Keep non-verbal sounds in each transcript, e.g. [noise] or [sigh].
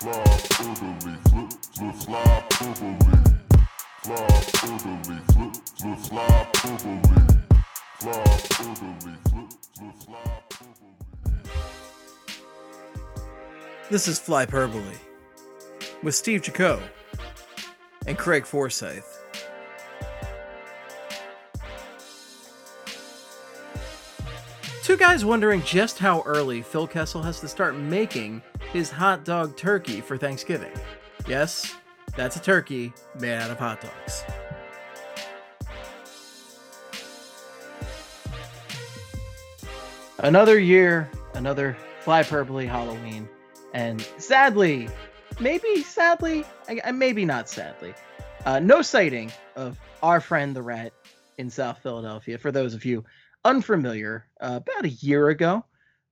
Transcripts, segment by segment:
Fly. This is Flyperbole with Steve Jaco and Craig Forsyth. Two guys wondering just how early Phil Kessel has to start making his hot dog turkey for Thanksgiving. Yes, that's a turkey made out of hot dogs. Another year, another Flyperbole Halloween, and sadly, maybe sadly, maybe not sadly, uh, no sighting of our friend the rat in South Philadelphia. For those of you unfamiliar, uh, about a year ago,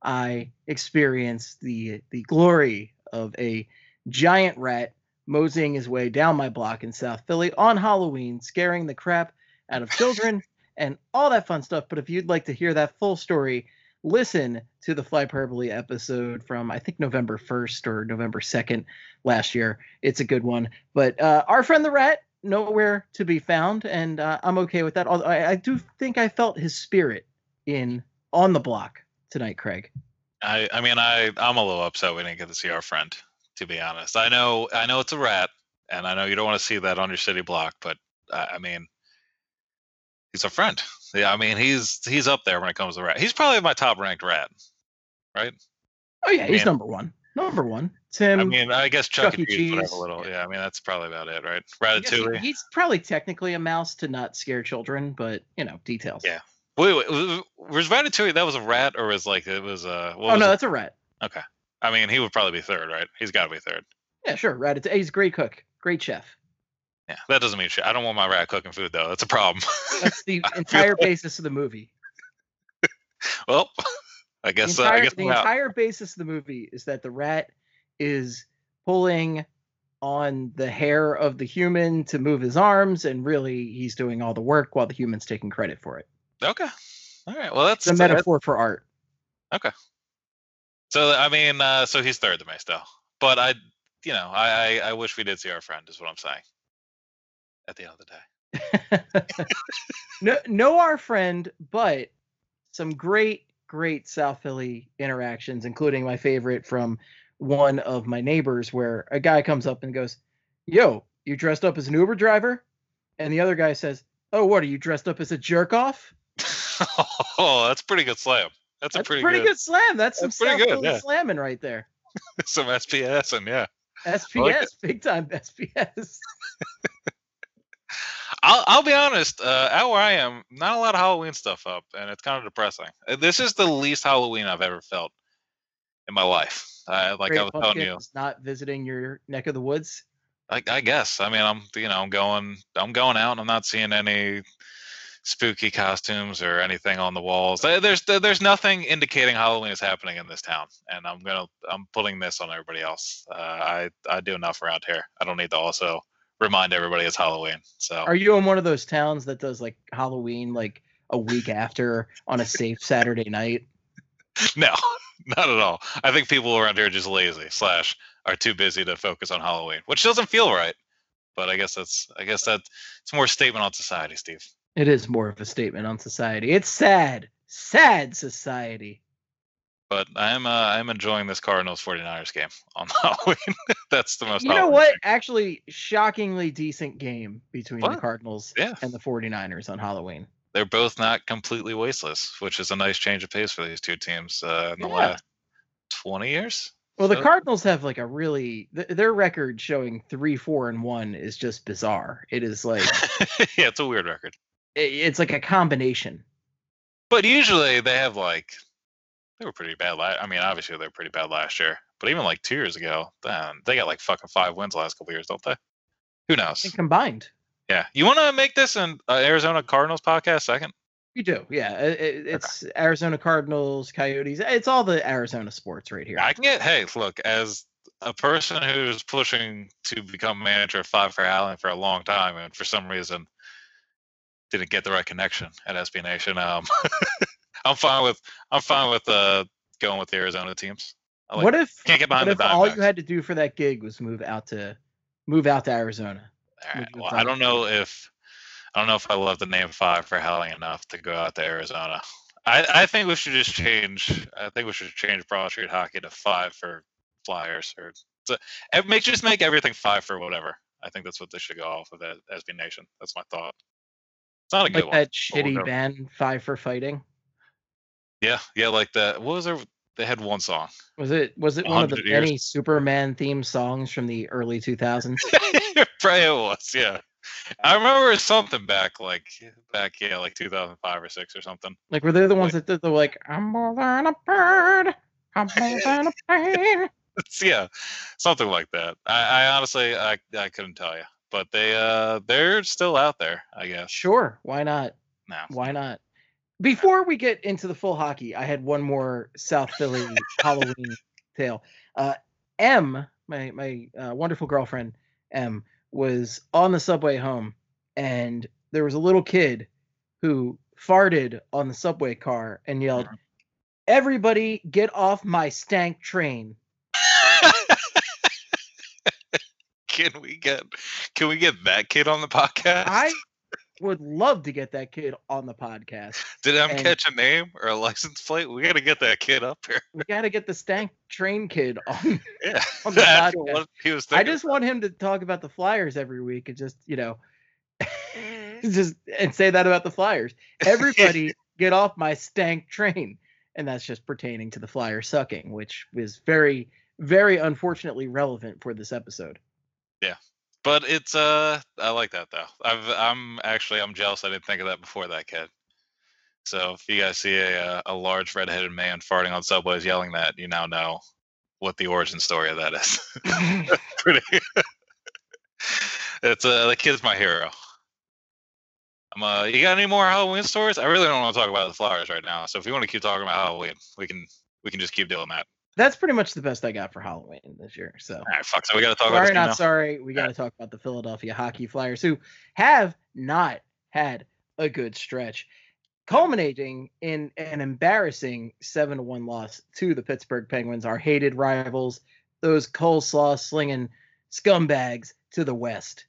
I experienced the the glory of a giant rat moseying his way down my block in South Philly on Halloween, scaring the crap out of children [laughs] and all that fun stuff. But if you'd like to hear that full story, listen to the Flyperbole episode from I think November 1st or November 2nd last year. It's a good one. But uh, our friend the rat, nowhere to be found, and uh, I'm okay with that. Although I, I do think I felt his spirit in on the block tonight, Craig. I, I mean, I, I'm a little upset we didn't get to see our friend. To be honest, I know, I know it's a rat, and I know you don't want to see that on your city block, but I, I mean, he's a friend. Yeah, I mean, he's he's up there when it comes to rat. He's probably my top ranked rat, right? Oh yeah, he's Man. number one. Number one. Tim. I mean, I guess Chuck, Chuck E. E. Cheese a little. Yeah, I mean, that's probably about it, right? I he- Ratatouille. he's probably technically a mouse to not scare children, but you know details. Yeah. Wait, wait, was Ratatouille that was a rat or was like it was a? what Oh was no, it? that's a rat. Okay. I mean, he would probably be third, right? He's got to be third. Yeah, sure. Ratatouille. He's a great cook, great chef. Yeah, that doesn't mean shit. I don't want my rat cooking food though. That's a problem. That's the [laughs] entire basis of the movie. [laughs] well, I The guess uh, I guess the entire basis of the movie is that the rat is pulling on the hair of the human to move his arms, and really he's doing all the work while the human's taking credit for it. Okay. All right. Well, that's It's a metaphor for art. Okay. So I mean, uh, so he's third to me still. But I, you know, I, I I wish we did see our friend. Is what I'm saying. At the end of the day. [laughs] no, know our friend, but some great, great South Philly interactions, including my favorite from one of my neighbors, where a guy comes up and goes, "Yo, you dressed up as an Uber driver?" And the other guy says, "Oh, what are you dressed up as a jerk off?" Oh, that's pretty good slam. That's, That's a pretty, pretty good, good slam. That's some That's pretty South good, yeah. slamming right there. [laughs] some SPS and yeah. SPS, like big time [laughs] SPS. [laughs] I'll I'll be honest. Uh, out where I am, not a lot of Halloween stuff up, and it's kind of depressing. Uh, This is the least Halloween I've ever felt in my life. Uh, like I Great was telling you, not visiting your neck of the woods. I, I guess. I mean, I'm you know I'm going I'm going out and I'm not seeing any spooky costumes or anything on the walls. There's there's nothing indicating Halloween is happening in this town, and I'm gonna I'm putting this on everybody else. Uh, I I do enough around here. I don't need to also remind everybody it's Halloween. So Are you in one of those towns that does like Halloween like a week after on a safe Saturday night? [laughs] no, not at all. I think people around here are just lazy slash are too busy to focus on Halloween, which doesn't feel right. But I guess that's I guess that it's more a statement on society, Steve. It is more of a statement on society. It's sad. Sad society. but I am uh, I am enjoying this Cardinals 49ers game on [laughs] Halloween. That's the most. You know what? thing. Actually, shockingly decent game between the Cardinals Yeah. and the 49ers on Halloween. They're both not completely wasteless, which is a nice change of pace for these two teams uh, in the Yeah. last 20 years. Well, the Cardinals have like a really th- their record showing 3 4 and 1 is just bizarre. It is like [laughs] yeah, it's a weird record. It's like a combination. But usually they have like they were pretty bad. La- I mean, obviously they were pretty bad last year, but even like two years ago, damn, they got like fucking five wins the last couple years, don't they? Who knows? And combined. Yeah, you want to make this an uh, Arizona Cardinals podcast second? You do, yeah. i- i- It's Arizona Cardinals, Coyotes. It's all the Arizona sports right here. I can get. Hey, look, as a person who's pushing to become manager of Five for Howling for a long time, and for some reason didn't get the right connection at SB Nation. Um, [laughs] I'm fine with I'm fine with uh going with the Arizona teams. I like what if Can't get behind what the if all you had to do for that gig was move out to move out to Arizona? Right, well, I don't know if I don't know if I love the name five for howling enough to go out to Arizona. I, I think we should just change. I think we should change Broad Street Hockey to five for Flyers or so, make just make everything five for whatever. I think that's what they should go off of as SB Nation. That's my thought. It's not a good Like one. that shitty go. band Five for Fighting. Yeah, yeah, like that. What was there? They had one song. Was it was it one of the 100 years. many Superman theme songs from the early 2000s? [laughs] Probably it was. Yeah, I remember something back like back yeah like 2005 or six or something. Like were they the ones that did the like I'm more than a bird, I'm more than a plane? [laughs] Yeah, something like that. I, I honestly I I couldn't tell you, but they uh they're still out there. I guess. Sure, why not? No. Why not? Before we get into the full hockey, I had one more South Philly [laughs] Halloween tale. Uh, M, my my uh, wonderful girlfriend M, was on the subway home, and there was a little kid who farted on the subway car and yelled, Mhm. "Everybody, get off my stank train!" [laughs] can we get can we get that kid on the podcast? I would love to get that kid on the podcast. Did I and- catch a name or a license plate? We got to get that kid up here. We got to get the stank train kid on [laughs] Yeah. on [laughs] the podcast. what he was I just want him to talk about the Flyers every week and just, you know, mm-hmm. [laughs] just and say that about the Flyers. Everybody get off my stank train. And that's just pertaining to the Flyer sucking, which is very, very unfortunately relevant for this episode. Yeah, but it's uh, I like that though. I've I'm actually I'm jealous. I didn't think of that before that kid. So if you guys see a a large redheaded man farting on subways yelling that, you now know what the origin story of that is. [laughs] [laughs] Pretty. [laughs] it's uh, the kid's my hero. I'm uh, you got any more Halloween stories? I really don't want to talk about the flowers right now. So if you want to keep talking about Halloween, we can we can just keep doing that. That's pretty much the best I got for Halloween this year. So All right, fuck. So we got to talk about sorry, this not now? sorry. We got to talk about the Philadelphia Hockey Flyers, who have not had a good stretch, culminating in an embarrassing seven-one loss to the Pittsburgh Penguins, our hated rivals, those coleslaw slinging scumbags to the West.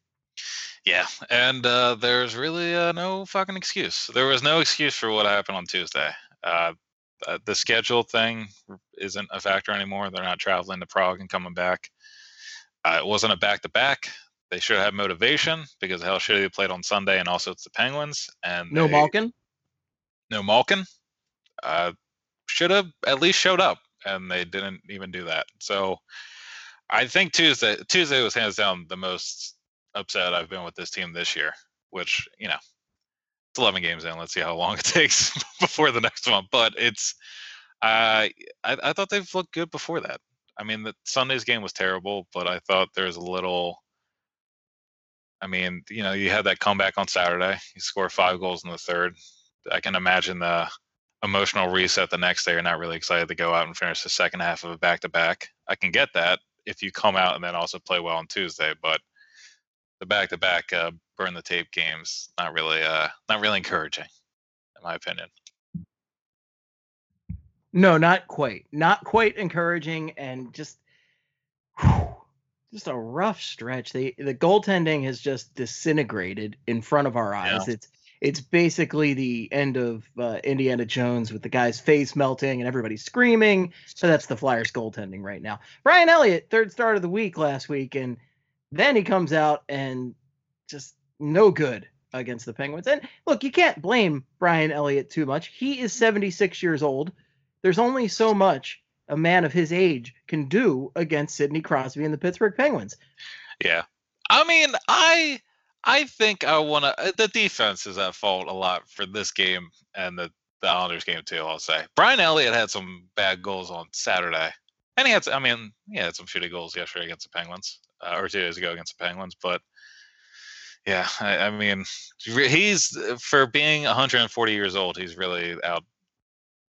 Yeah, and uh, there's really uh, no fucking excuse. There was no excuse for what happened on Tuesday. Uh, uh, the schedule thing isn't a factor anymore. They're not traveling to Prague and coming back. Uh, it wasn't a back to back. They should have motivation because how shitty they played on Sunday, and also it's the Penguins. And No they- Malkin. no Malkin. Uh, should have at least showed up, and they didn't even do that. So I think Tuesday Tuesday was hands down the most upset I've been with this team this year. Which you know, it's 11 games in. Let's see how long it [laughs] takes before the next one. But it's uh, I I thought they've looked good before that. I mean, the Sunday's game was terrible, but I thought there was a little. I mean, you know, you had that comeback on Saturday. You score five goals in the third. I can imagine the emotional reset the next day. You're not really excited to go out and finish the second half of a back to back. I can get that if you come out and then also play well on Tuesday, but the back to back burn the tape games not really uh not really encouraging, in my opinion. No, not quite. Not quite encouraging, and just whew, just a rough stretch. The the goaltending has just disintegrated in front of our eyes. It's it's basically the end of uh, Indiana Jones with the guy's face melting and everybody screaming. So that's the Flyers goaltending right now. Brian Elliott, third start of the week last week, and then he comes out and just no good against the Penguins. And look, you can't blame Brian Elliott too much. He is 76 years old. There's only so much a man of his age can do against Sidney Crosby and the Pittsburgh Penguins. Yeah. I mean, I I think I want to. Uh, the defense is at fault a lot for this game and the the Islanders game too. I'll say Brian Elliott had some bad goals on Saturday, and he had. I mean, he had some shitty goals yesterday against the Penguins, uh, or two days ago against the Penguins. But yeah, I, I mean, he's for being 140 years old. He's really out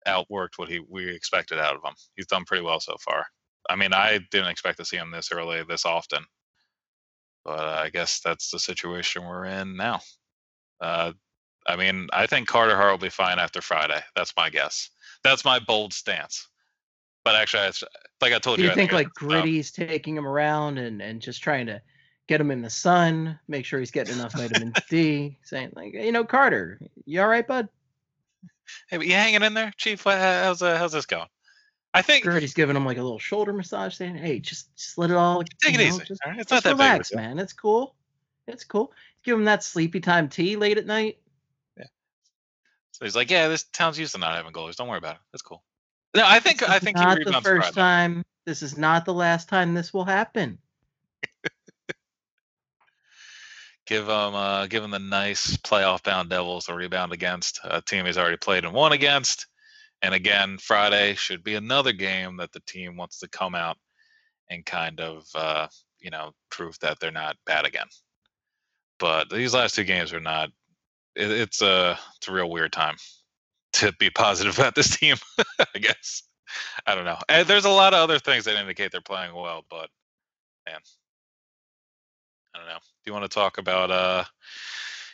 outworked what he we expected out of him. He's done pretty well so far. I mean, I didn't expect to see him this early, this often but uh, I guess that's the situation we're in now. Uh, I mean, I think Carter Hart will be fine after Friday. That's my guess. That's my bold stance. But actually, it's, like I told Do you, you I think like it's, um, Gritty's taking him around and and just trying to get him in the sun, make sure he's getting enough vitamin [laughs] D, saying like, you know, Carter, you all right, bud? Hey, but you hanging in there, Chief? How's uh, how's this going? I think Gritty's giving him like a little shoulder massage, saying, "Hey, just just let it all take it know, easy. Just, right? It's not that big. relax, deal. man. It's cool. It's cool. Give him that sleepy time tea late at night. Yeah. So he's like, "Yeah, this town's used to not having goalies. Don't worry about it. It's cool." No, I think I think not the first time. This is not the last time this will happen. [laughs] Give him uh, give him the nice playoff bound Devils a rebound against a team he's already played and won against. And again, Friday should be another game that the team wants to come out and kind of uh, you know prove that they're not bad again. But these last two games are not. It, it's a it's a real weird time to be positive [laughs] about this team. I guess I don't know. And there's a lot of other things that indicate they're playing well, but man, I don't know. Do you want to talk about uh?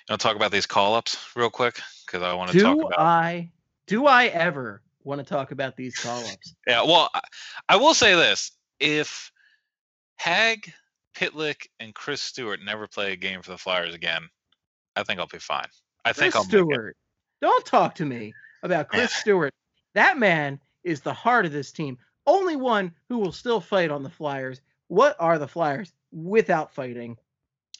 You want to talk about these call ups real quick? Because I want to talk Do about. I do I ever want to talk about these call ups? [laughs] Yeah, well, I, I will say this: if Hagg, Pitlick, and Chris Stewart never play a game for the Flyers again, I think I'll be fine. I think Chris I'll make it. Stewart. Don't talk to me about Chris Stewart. That man is the heart of this team. Only one who will still fight on the Flyers. What are the Flyers without fighting?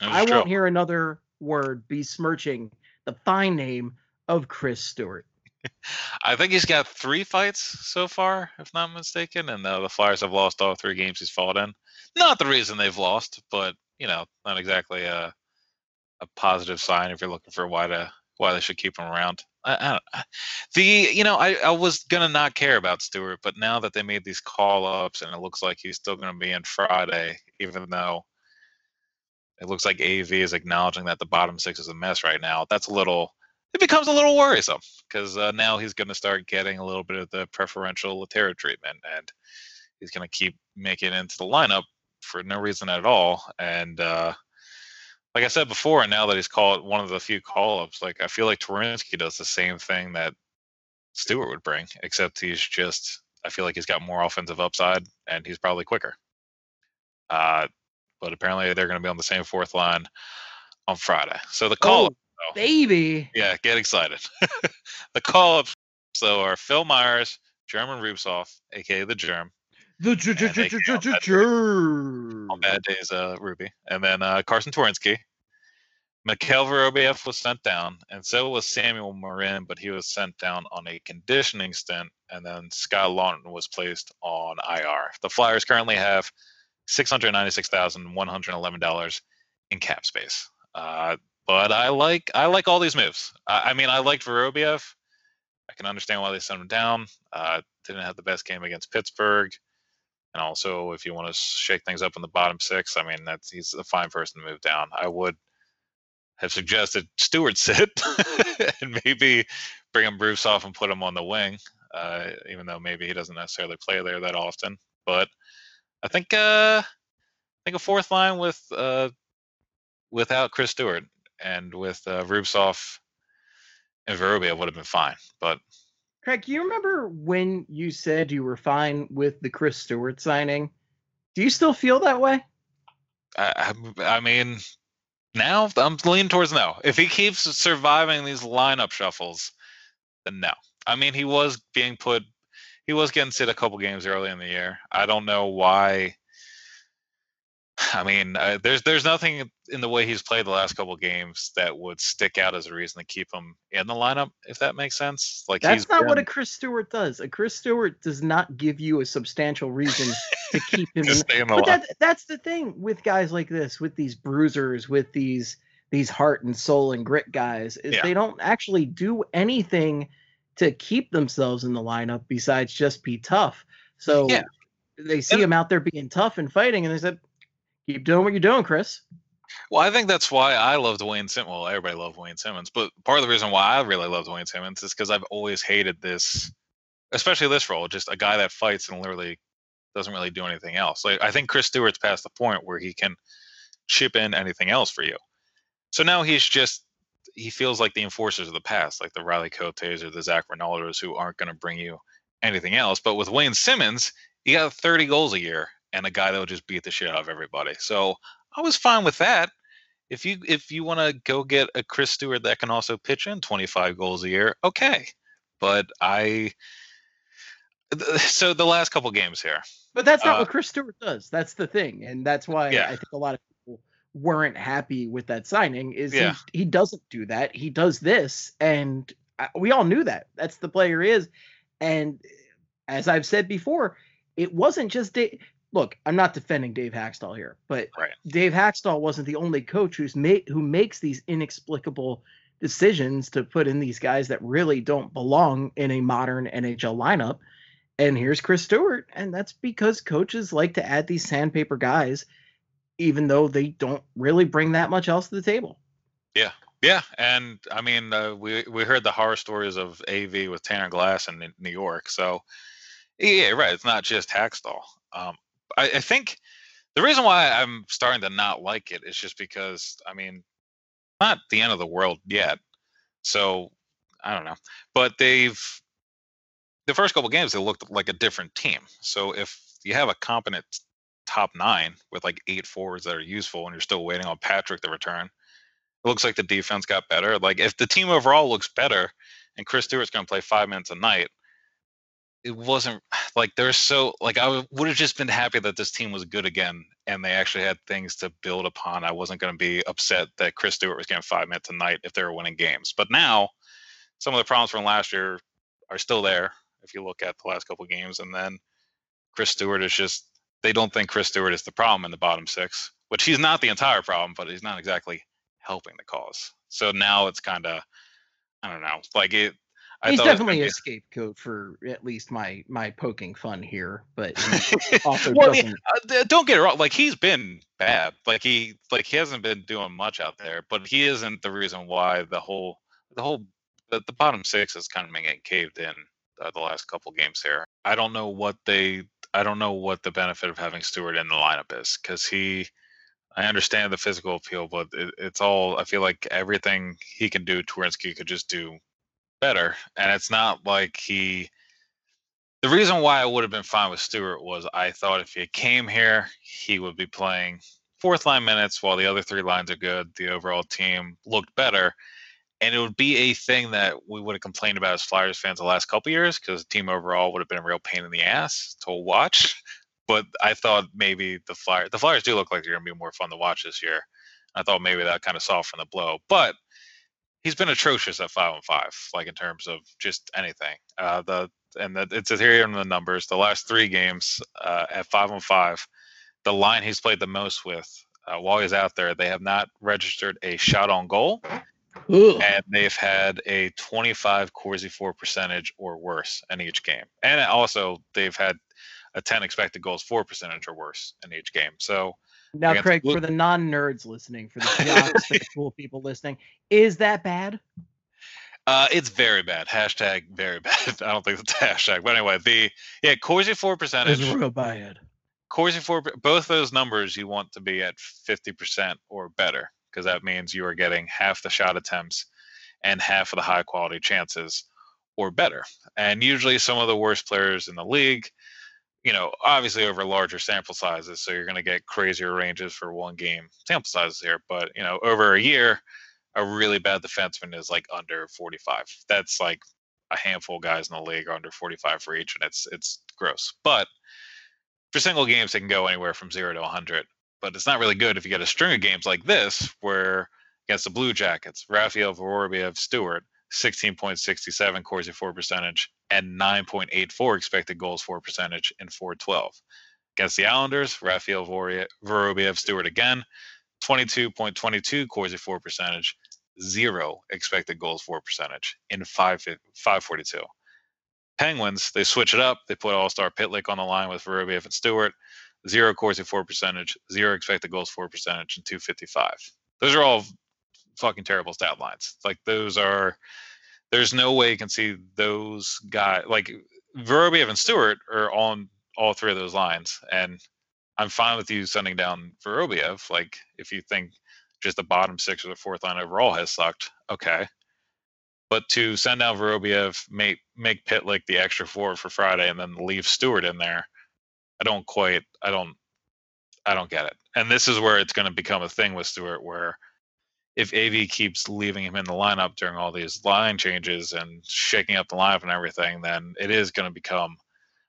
I won't hear another word besmirching the fine name of Chris Stewart. [laughs] I think he's got three fights so far, if not mistaken, and uh, the Flyers have lost all three games he's fought in. Not the reason they've lost, but you know, not exactly a a positive sign if you're looking for why to why they should keep him around. I, I the you know I, I was gonna not care about Stewart, but now that they made these call ups and it looks like he's still gonna be in Friday, even though it looks like AV is acknowledging that the bottom six is a mess right now. That's a little it becomes a little worrisome because uh, now he's to start getting a little bit of the preferential Lehtera treatment, and he's to keep making it into the lineup for no reason at all. And uh, like I said before, and now that he's called one of the few call ups, like I feel like Twarynski does the same thing that Stewart would bring, except he's just I feel like he's got more offensive upside and he's probably quicker. Uh, but apparently they're going to be on the same fourth line on Friday. So the call Oh, baby. yeah, get excited. [laughs] the call ups so are Phil Myers, German Rubtsov, aka the Germ. The they can all bet- germ. On bad days, uh, Ruby. And then uh, Carson Twarynski. Mikhail Vorobiev was sent down, and so was Samuel Morin, but he was sent down on a conditioning stint. And then Scott Laughton was placed on IR. The Flyers currently have $696,111 in cap space. Uh, but I like I like all these moves. I, I mean, I liked Vorobiev. I can understand why they sent him down. Uh, didn't have the best game against Pittsburgh, and also if you want to shake things up in the bottom six, I mean that's he's a fine person to move down. I would have suggested Stewart sit [laughs] and maybe bring him Bruce off and put him on the wing, uh, even though maybe he doesn't necessarily play there that often. But I think uh, I think a fourth line with uh, without Chris Stewart and with uh, Rubtsov and Vorobiev would have been fine. But Craig, you remember when you said you were fine with the Chris Stewart signing? Do you still feel that way? I, I, I mean, now I'm leaning towards no. If he keeps surviving these lineup shuffles, then no. I mean, he was being put, he was getting sit a couple games early in the year. I don't know why. I mean, uh, there's there's nothing in the way he's played the last couple games that would stick out as a reason to keep him in the lineup, if that makes sense. Like That's not what a Chris Stewart does. A Chris Stewart does not give you a substantial reason [laughs] to keep him in. in the But lineup. that, that's the thing with guys like this, with these bruisers, with these these heart and soul and grit guys, is Yeah. they don't actually do anything to keep themselves in the lineup besides just be tough. So Yeah. they see And- him out there being tough and fighting, and they said, "Keep doing what you're doing, Chris." Well, I think that's why I loved Wayne Simmonds. Well, everybody loved Wayne Simmonds, but part of the reason why I really loved Wayne Simmonds is because I've always hated this, especially this role, just a guy that fights and literally doesn't really do anything else. Like I think Chris Stewart's past the point where he can chip in anything else for you. So now he's just he feels like the enforcers of the past, like the Riley Cotes or the Zac Rinaldos, who aren't going to bring you anything else. But with Wayne Simmons, he got 30 goals a year and a guy that will just beat the shit out of everybody. So I was fine with that. If you if you want to go get a Chris Stewart that can also pitch in 25 goals a year, okay. But I [laughs] so the last couple games here. But that's not Uh, what Chris Stewart does. That's the thing, and that's why Yeah. I think a lot of people weren't happy with that signing. Is Yeah. he, he doesn't do that. He does this, and I, we all knew that. That's the player he is. And as I've said before, it wasn't just. Look, I'm not defending Dave Hakstol here, but Right. Dave Hakstol wasn't the only coach who's made who makes these inexplicable decisions to put in these guys that really don't belong in a modern NHL lineup. And here's Chris Stewart, and that's because coaches like to add these sandpaper guys, even though they don't really bring that much else to the table. Yeah, yeah, and I mean, uh, we we heard the horror stories of AV with Tanner Glass in New York. So, yeah, right. It's not just Hakstol. Um, I, I think the reason why I'm starting to not like it is just because I mean, not the end of the world yet. So I don't know, but they've the first couple games they looked like a different team. So if you have a competent top nine with like eight forwards that are useful, and you're still waiting on Patrick to return it looks like the defense got better. Like if the team overall looks better and Chris Stewart's going to play five minutes a night, it wasn't [sighs] like there's so like I would have just been happy that this team was good again and they actually had things to build upon. I wasn't going to be upset that Chris Stewart was getting five minutes a night if they were winning games. But now some of the problems from last year are still there if you look at the last couple games. And then Chris Stewart is just they don't think Chris Stewart is the problem in the bottom six, which he's not the entire problem, but he's not exactly helping the cause. So now it's kind of, I don't know, like it. I He's thought it was definitely a scapegoat for at least my my poking fun here, but [laughs] also well, doesn't. uh, don't get it wrong. Like he's been bad. Like he, like he hasn't been doing much out there. But he isn't the reason why the whole, the whole, the, the bottom six is kind of been getting caved in uh, the last couple games here. I don't know what they, I don't know what the benefit of having Stewart in the lineup is because he. I understand the physical appeal, but it, it's all. I feel like everything he can do, Twarynski could just do better. And it's not like he. The reason why I would have been fine with Stewart was I thought if he came here, he would be playing fourth line minutes while the other three lines are good. The overall team looked better. And it would be a thing that we would have complained about as Flyers fans the last couple years because the team overall would have been a real pain in the ass to watch. [laughs] But I thought maybe the Flyers, the Flyers do look like they're going to be more fun to watch this year. I thought maybe that kind of softened the blow. But he's been atrocious at five on five, like in terms of just anything. Uh, the and the, it's here in the numbers. The last three games uh, at five on five, the line he's played the most with uh, while he's out there, they have not registered a shot on goal, Ugh. and they've had a 25 Corsi for percentage or worse in each game. And also, they've had a 10 expected goals for percentage or worse in each game. So Now, Craig, for the non-nerds listening, for the jocks, the [laughs] cool people listening, is that bad? Uh, it's very bad. Hashtag very [laughs] bad. I don't think it's a hashtag, but anyway, the yeah, Corsi for percentage, It's real bad. Corsi for, both those numbers you want to be at fifty percent or better, because that means you are getting half the shot attempts and half of the high quality chances or better. And usually, some of the worst players in the league, you know, obviously over larger sample sizes, so you're going to get crazier ranges for one game sample sizes here. But you know, over a year, a really bad defenseman is like under 45. That's like a handful of guys in the league are under 45 for each, and it's it's gross. But for single games, they can go anywhere from zero to 100. But it's not really good if you get a string of games like this, where against the Blue Jackets, Raffl Vorobiev Stewart, 16.67 Corsi for percentage and 9.84 expected goals for percentage in 412. Against the Islanders, Vorie- Vorobiev Stewart again, 22.22 Corsi for percentage, zero expected goals for percentage in 5 542. Penguins, they switch it up. They put All Star Pitlick on the line with Vorobiev and Stewart, zero Corsi for percentage, zero expected goals for percentage, and 255. Those are all fucking terrible stat lines. Like those are, there's no way you can see those guys. Like Vorobiev and Stewart are on all three of those lines, and I'm fine with you sending down Vorobiev. Like if you think just the bottom six or the fourth line overall has sucked, okay. But to send down Vorobiev, make make Pitlick the extra forward for Friday, and then leave Stewart in there, I don't quite, I don't, I don't get it. And this is where it's going to become a thing with Stewart, where if AV keeps leaving him in the lineup during all these line changes and shaking up the lineup and everything, then it is going to become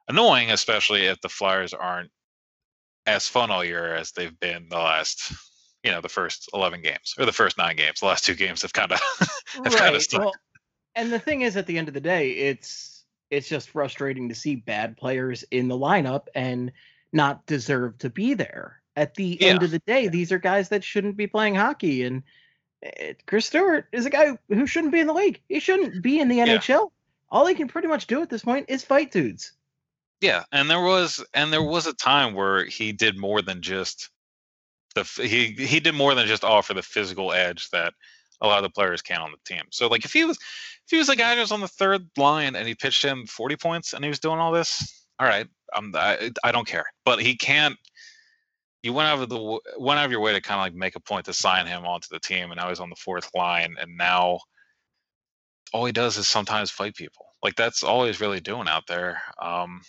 annoying, especially if the Flyers aren't as fun all year as they've been the last, you know, the first eleven games or the first nine games. The last two games have kind of [laughs] have kind of stuck. Well, and the thing is, at the end of the day, it's it's just frustrating to see bad players in the lineup and not deserve to be there. At the end of the day, these are guys that shouldn't be playing hockey. And Eh, Chris Stewart is a guy who shouldn't be in the league. He shouldn't be in the NHL. All he can pretty much do at this point is fight dudes. Yeah, and there was and there was a time where he did more than just the he he did more than just offer the physical edge that a lot of the players can on the team. So like if he was if he was a guy who was on the third line and he pitched him 40 points and he was doing all this, all right, I'm I, I don't care. But he can't you went out of the went out of your way to kind of like make a point to sign him onto the team and now he's on the fourth line and now all he does is sometimes fight people. Like that's all he's really doing out there. Um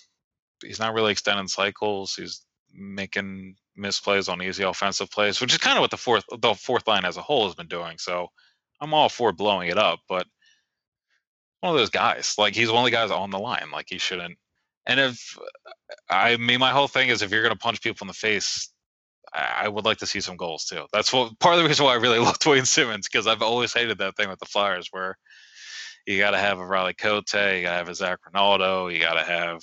he's not really extending cycles. He's making misplays on easy offensive plays, which is kind of what the fourth the fourth line as a whole has been doing. So I'm all for blowing it up, but one of those guys, like he's one of the guys on the line, like he shouldn't. And if I mean, my whole thing is if you're gonna punch people in the face, I would like to see some goals too. That's what part of the reason why I really [laughs] love Dwayne Simmonds because I've always hated that thing with the Flyers where you got to have a Riley Cote, you got to have a Zac Rinaldo, you got to have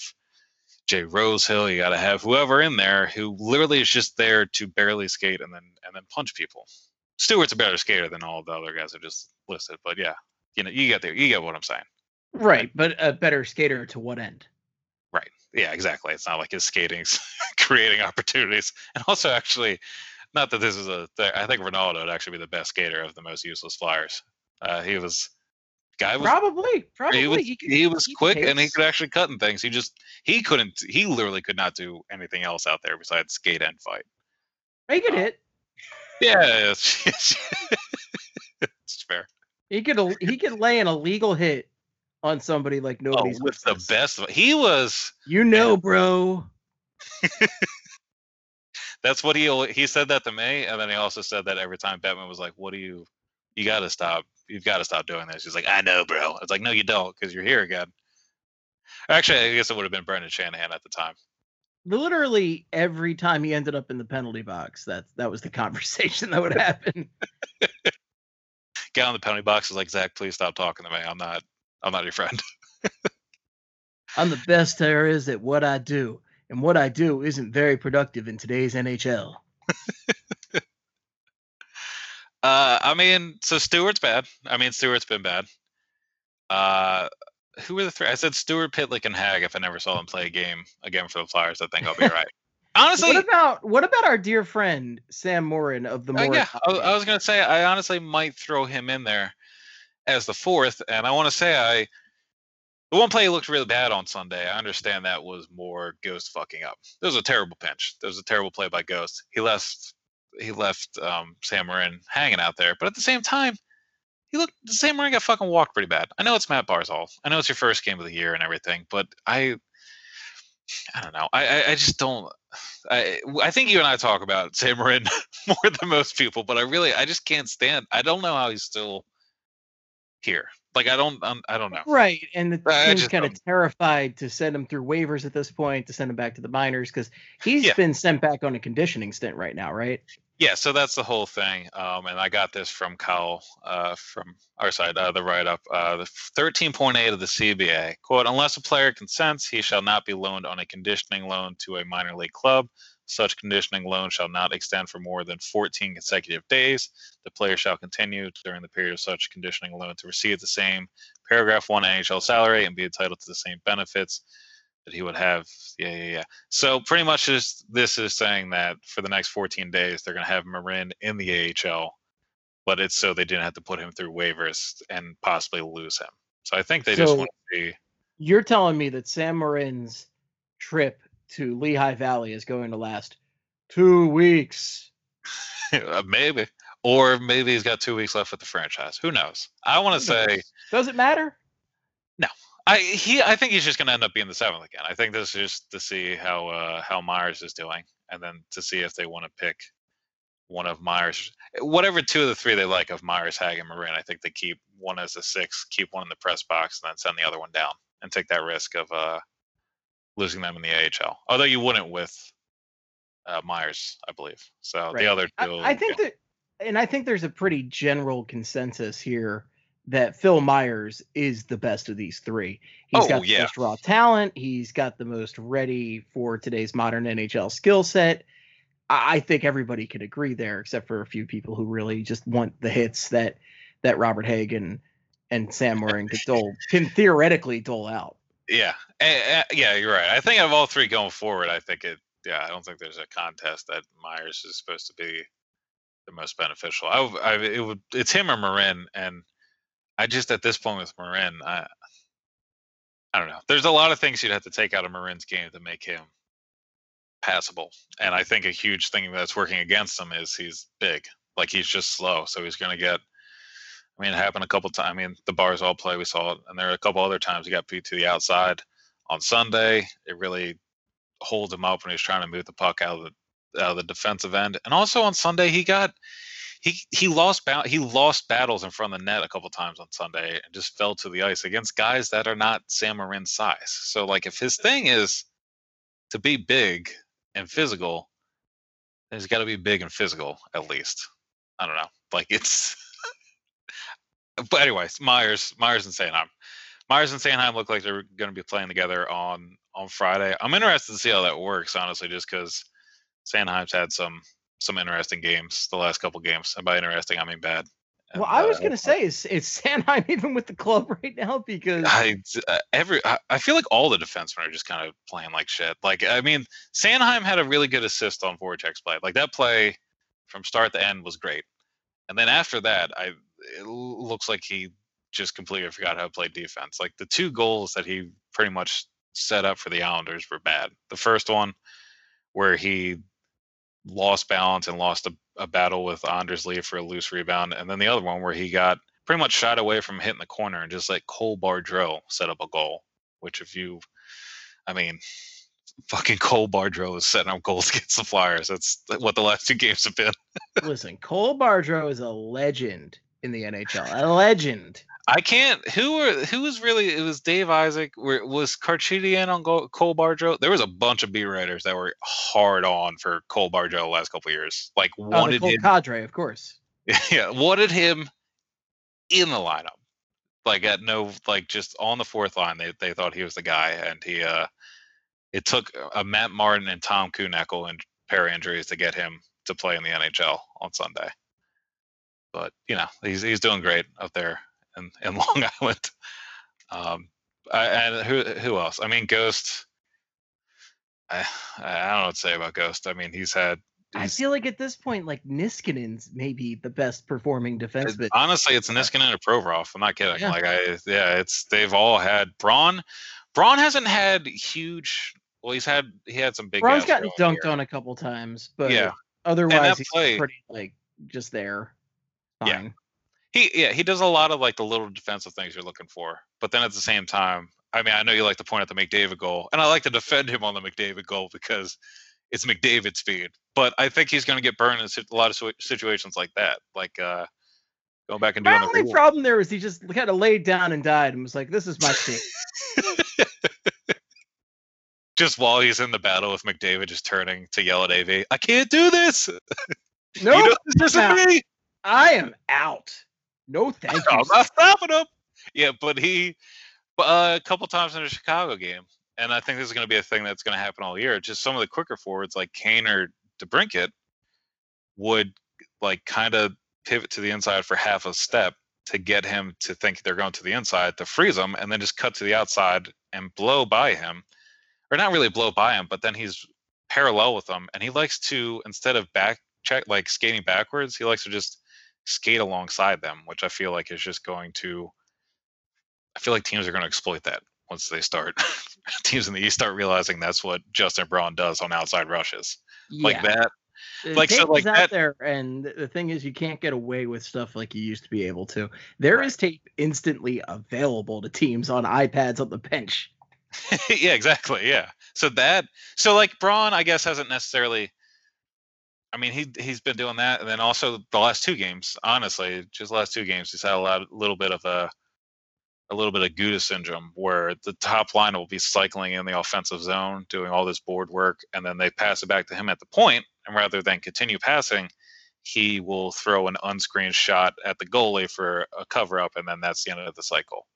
Jay Rosehill, you got to have whoever in there who literally is just there to barely skate and then and then punch people. Stewart's a better skater than all the other guys I just listed, but yeah, you know, you get there, you get what I'm saying. Right, but a better skater to what end? Yeah, exactly. It's not like his skating's [laughs] creating opportunities. And also, actually, not that this is a. Th- I think Rinaldo would actually be the best skater of the most useless Flyers. Uh, he was guy was Probably, probably. he was He, could- he was he quick and he could actually cut in things. He just he couldn't. He literally could not do anything else out there besides skate and fight. He could Oh. hit. Yeah, it's, [laughs] it's fair. He could he could lay an illegal hit on somebody like Oh, nobody's with the best. of- He was. You know, bro. [laughs] That's what he he said that to me, and then he also said that every time Batman was like, "What do you? You got to stop. You've got to stop doing this." He's like, "I know, bro." It's like, "No, you don't, because you're here again." Actually, I guess it would have been Brendan Shanahan at the time. Literally every time he ended up in the penalty box, that that was the [laughs] conversation that would happen. [laughs] Get on the penalty box is like, Zach, please stop talking to me. I'm not. I'm not your friend. [laughs] I'm the best there is at what I do, and what I do isn't very productive in today's NHL. [laughs] Uh, I mean, so Stewart's bad. I mean, Stewart's been bad. Uh, who were the three? I said Stewart, Pitlick, and Hagg. If I never saw them play a game again for the Flyers, I think I'll be [laughs] right. Honestly, what about what about our dear friend Sam Morin of the Uh, Morin? yeah, I, I was gonna say I honestly might throw him in there as the fourth, and I want to say I the one play looked really bad on Sunday. I understand that was more Ghost fucking up. There was a terrible pinch. There was a terrible play by Ghost. He left he left um, Sam Morin hanging out there, but at the same time, he looked Sam Morin got fucking walked pretty bad. I know it's Matt Barzal. I know it's your first game of the year and everything, but I I don't know. I I, I just don't. I I think you and I talk about Sam Morin [laughs] more than most people, but I really I just can't stand. I don't know how he's still here. Like I don't um, I don't know. Right, and the I team's just kind of terrified to send him through waivers at this point to send him back to the minors because he's Yeah. been sent back on a conditioning stint right now, right? Yeah, so that's the whole thing. Um, and I got this from Kyle uh, from our side, uh, the write up. Uh, the 13.8 of the CBA quote, unless a player consents, he shall not be loaned on a conditioning loan to a minor league club. Such conditioning loan shall not extend for more than 14 consecutive days. The player shall continue during the period of such conditioning loan to receive the same paragraph one NHL salary and be entitled to the same benefits that he would have. Yeah, yeah, yeah. So pretty much this this is saying that for the next 14 days they're going to have Morin in the AHL, but it's so they didn't have to put him through waivers and possibly lose him. So I think they just want to see. You're telling me that Sam Morin's trip to Lehigh Valley is going to last two weeks. [laughs] uh, maybe or maybe he's got two weeks left with the franchise. Who knows? I want to say? Does it matter? No. I he I think he's just going to end up being the seventh again. I think this is just to see how uh, how Myers is doing, and then to see if they want to pick one of Myers, whatever two of the three they like of Myers, Hagg, and Morin. I think they keep one as a six, keep one in the press box, and then send the other one down, and take that risk of uh, losing them in the AHL. Although you wouldn't with uh, Myers, I believe. So Right. the other two, I think yeah. that, and I think there's a pretty general consensus here that Phil Myers is the best of these three. He's Oh, got the yeah. most raw talent. He's got the most ready for today's modern NHL skill set. I, I think everybody could agree there, except for a few people who really just want the hits that that Robert Hagen and Sam Morin could dole can theoretically dole out. Yeah, eh, yeah, you're right. I think of all three going forward, I think it. Yeah, I don't think there's a contest that Myers is supposed to be the most beneficial. I, I it would it's him or Morin, and I just at this point with Morin, I I don't know. There's a lot of things you'd have to take out of Morin's game to make him passable, and I think a huge thing that's working against him is he's big. Like he's just slow, so he's going to get. I mean, it happened a couple times. I mean, the Barzal play. We saw it, and there are a couple other times he got beat to the outside on Sunday. It really holds him up when he's trying to move the puck out of the out of the defensive end. And also on Sunday, he got he he lost ba- he lost battles in front of the net a couple times on Sunday and just fell to the ice against guys that are not Sam Morin's size. So like if his thing is to be big and physical, then he's got to be big and physical at least. I don't know. Like it's. But anyways, Myers, Myers and Sanheim. Myers and Sanheim look like they're going to be playing together on on Friday. I'm interested to see how that works, honestly, just because Sanheim's had some some interesting games the last couple games. And by interesting, I mean bad. Well, I was uh, gonna say is is Sanheim [laughs] even with the club right now because I uh, every I, I feel like all the defensemen are just kind of playing like shit. Like I mean, Sanheim had a really good assist on Voracek's play. Like that play from start to end was great. And then after that, I it looks like he just completely forgot how to play defense. Like the two goals that he pretty much set up for the Islanders were bad. The first one where he lost balance and lost a, a battle with Anders Lee for a loose rebound, and then the other one where he got pretty much shot away from hitting the corner and just let Cole Bardreau set up a goal. Which, if you, I mean, fucking Cole Bardreau is setting up goals [laughs] against the Flyers. That's what the last two games have been. listen, Cole Bardreau is a legend in the NHL. A legend. I can't. Who were who was really? It was Dave Isaac. Where was Carchidian on Go- Cole Bardreau? There was a bunch of beat writers that were hard on for Cole Bardreau the last couple years. Like Oh, wanted Cole him. Cadre, of course. [laughs] yeah, wanted him in the lineup. Like at no, like just on the fourth line, they they thought he was the guy, and he. uh It took a Matt Martin and Tom Kuhnhackl and pair injuries to get him to play in the NHL on Sunday. But you know he's he's doing great up there in, in [laughs] Long Island. Um, I, and who who else? I mean, Ghost. I I don't know what to say about Ghost. I mean, he's had. I feel like at this point, like Niskanen's maybe the best performing defenseman. honestly, it's Niskanen and Provorov. I'm not kidding. Yeah. Like I, yeah, it's they've all had Braun. Braun hasn't had huge. Well, he's had he had some big. Braun's gotten dunked year. on a couple times, but Yeah, otherwise he's play- pretty like just there. Yeah. He yeah he does a lot of like the little defensive things you're looking for. But then at the same time, I mean, I know you like to point out the McDavid goal, and I like to defend him on the McDavid goal because it's McDavid speed. But I think he's going to get burned in a lot of situations like that, like uh going back and doing My the only rule. problem there was he just kind of laid down and died and was like, "This is my [laughs] team." just while he's in the battle with McDavid, just turning to yell at AV, "I can't do this! No, [laughs] you don't disagree! I am out. No, thank you. [laughs] I'm not stopping him." Yeah, but he, uh, a couple times in the Chicago game, and I think this is going to be a thing that's going to happen all year. Just some of the quicker forwards like Kane or DeBrincat would like kind of pivot to the inside for half a step to get him to think they're going to the inside to freeze him, and then just cut to the outside and blow by him, or not really blow by him, but then he's parallel with them, and he likes to instead of back check like skating backwards, he likes to just skate alongside them, which I feel like is just going to. I feel like teams are going to exploit that once they start. [laughs] teams in the East start realizing that's what Justin Braun does on outside rushes Yeah. like that. The Like, so, like out that- there, and the thing is, you can't get away with stuff like you used to be able to. There is tape instantly available to teams on iPads on the bench. [laughs] yeah, exactly. Yeah. So that so like Braun, I guess, hasn't necessarily. I mean, he he's been doing that, and then also the last two games. Honestly, just last two games, he's had a lot, little bit of a, a little bit of Gouda syndrome, where the top line will be cycling in the offensive zone, doing all this board work, and then they pass it back to him at the point, and rather than continue passing, he will throw an unscreened shot at the goalie for a cover up, and then that's the end of the cycle.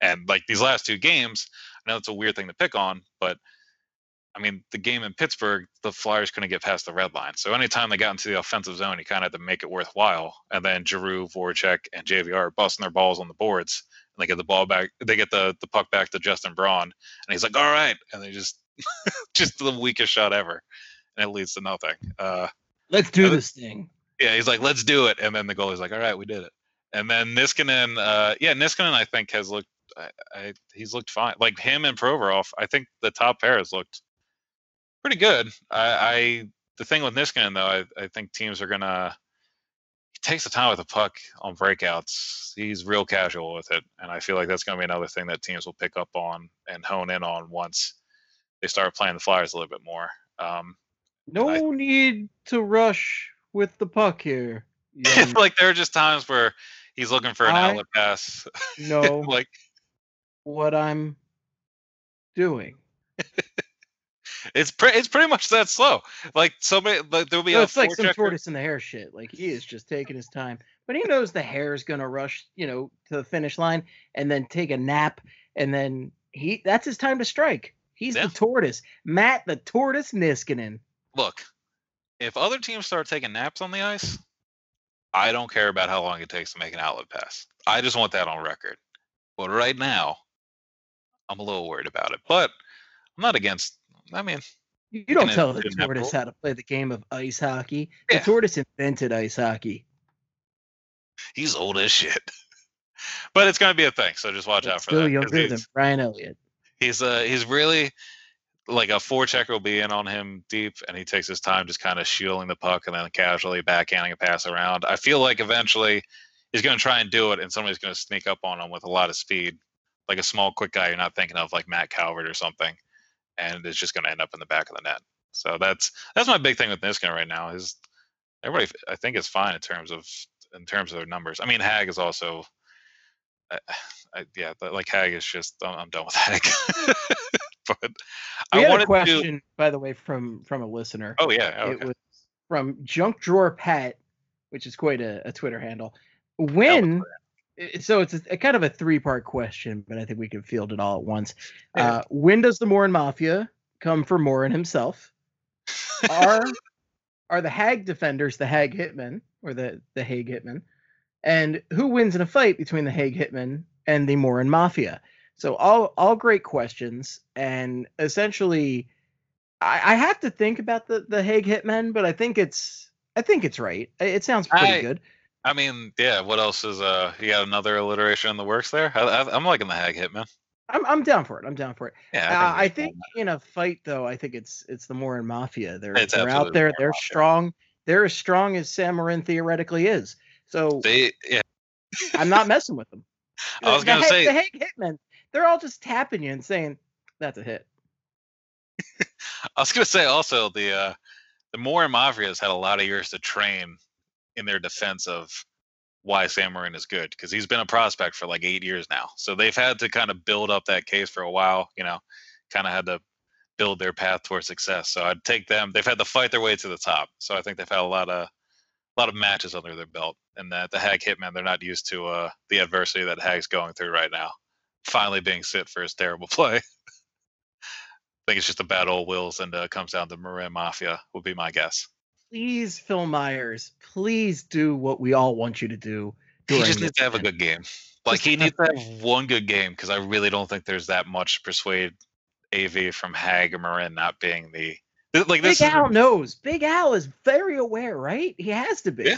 And like these last two games, I know it's a weird thing to pick on, but I mean, the game in Pittsburgh, the Flyers couldn't get past the red line. So anytime they got into the offensive zone, you kind of had to make it worthwhile. And then Giroux, Voracek, and JVR are busting their balls on the boards, and they get the ball back. They get the the puck back to Justin Braun, and he's like, "All right," and they just [laughs] just the weakest shot ever, and it leads to nothing. Uh, Let's do this thing. yeah, he's like, "Let's do it," and then the goalie's like, "All right, we did it." And then Niskanen, uh, yeah, Niskanen, I think has looked, I, I, he's looked fine. Like him and Provorov, I think the top pair has looked pretty good. I, I the thing with Niskanen though, I, I think teams are gonna. He takes the time with the puck on breakouts. He's real casual with it, and I feel like that's gonna be another thing that teams will pick up on and hone in on once they start playing the Flyers a little bit more. Um, No I- need to rush with the puck here. [laughs] young- like there are just times where he's looking for an I- outlet pass. No, [laughs] like what I'm doing. [laughs] it's pre- it's pretty much that slow. Like so many, like there'll be a it's like some forechecker- tortoise in the hare shit. Like he is just taking his time, but he knows the hare is gonna rush, you know, to the finish line and then take a nap, and then he that's his time to strike. He's Yeah. the tortoise, Matt the tortoise Niskanen. Look, if other teams start taking naps on the ice, I don't care about how long it takes to make an outlet pass. I just want that on record. But right now, I'm a little worried about it. But I'm not against. I mean, You don't tell the tortoise how to play the game of ice hockey. The tortoise invented ice hockey. he's old as shit. [laughs] but it's gonna be a thing. So just watch but out for Still that. younger than Brian Elliott. he's uh he's really like a four forechecker will be in on him deep and he takes his time just kind of shielding the puck and then casually backhanding a pass around. I feel like eventually he's going to try and do it and somebody's going to sneak up on him with a lot of speed, like a small quick guy you're not thinking of like Matt Calvert or something, and it's just going to end up in the back of the net. So that's that's my big thing with Niskanen right now is everybody I think is fine in terms of in terms of their numbers. I mean Hagg is also I, I, yeah, but like Hagg is just I'm, I'm done with [laughs] Hagg. but We I had a question, to. by the way, from from a listener. Oh yeah, oh, It okay. was from Junk Drawer Pat, which is quite a, a Twitter handle. When so it's a, a kind of a three part question, but I think we can field it all at once. Uh, when does the Morin Mafia come for Morin himself? Are [laughs] are the Hagg defenders the Hagg Hitmen or the the Hague Hitmen? And who wins in a fight between the Hague Hitmen and the Morin Mafia? So all all great questions, and essentially, I, I have to think about the the Hague Hitmen, but I think it's I think it's right. It sounds pretty I- good. I mean, yeah. What else is uh? You got another alliteration in the works there? I, I, I'm liking the Hagg Hitman. I'm I'm down for it. I'm down for it. Yeah, Uh, I think in a fight though, I think it's it's the Morin Mafia. They're It's they're out there. They're Mafia. strong. They're as strong as Sam Morin theoretically is. So they. Yeah, I'm not messing with them. [laughs] I was The- gonna the, say- the Hague Hitmen. They're all just tapping you and saying that's a hit. [laughs] I was gonna say also the uh, the Moore Mafia has had a lot of years to train in their defense of why Sam Morin is good because he's been a prospect for like eight years now. So they've had to kind of build up that case for a while. You know, kind of had to build their path towards success. So I'd take them. They've had to fight their way to the top. So I think they've had a lot of a lot of matches under their belt, and that the Hagg Hitman they're not used to uh, the adversity that Hagg's going through right now. Finally being sit for his terrible [laughs] play. I think it's just a bad old wills and uh, comes down to Morin Mafia would be my guess. Please, Phil Myers, please do what we all want you to do. He just needs to have a good game. Like Just he needs to have one good game because I really don't think there's that much to persuade AV from Hagg or Morin not being the like this. Big is, Al knows. Big Al is very aware, right? He has to be. Yeah.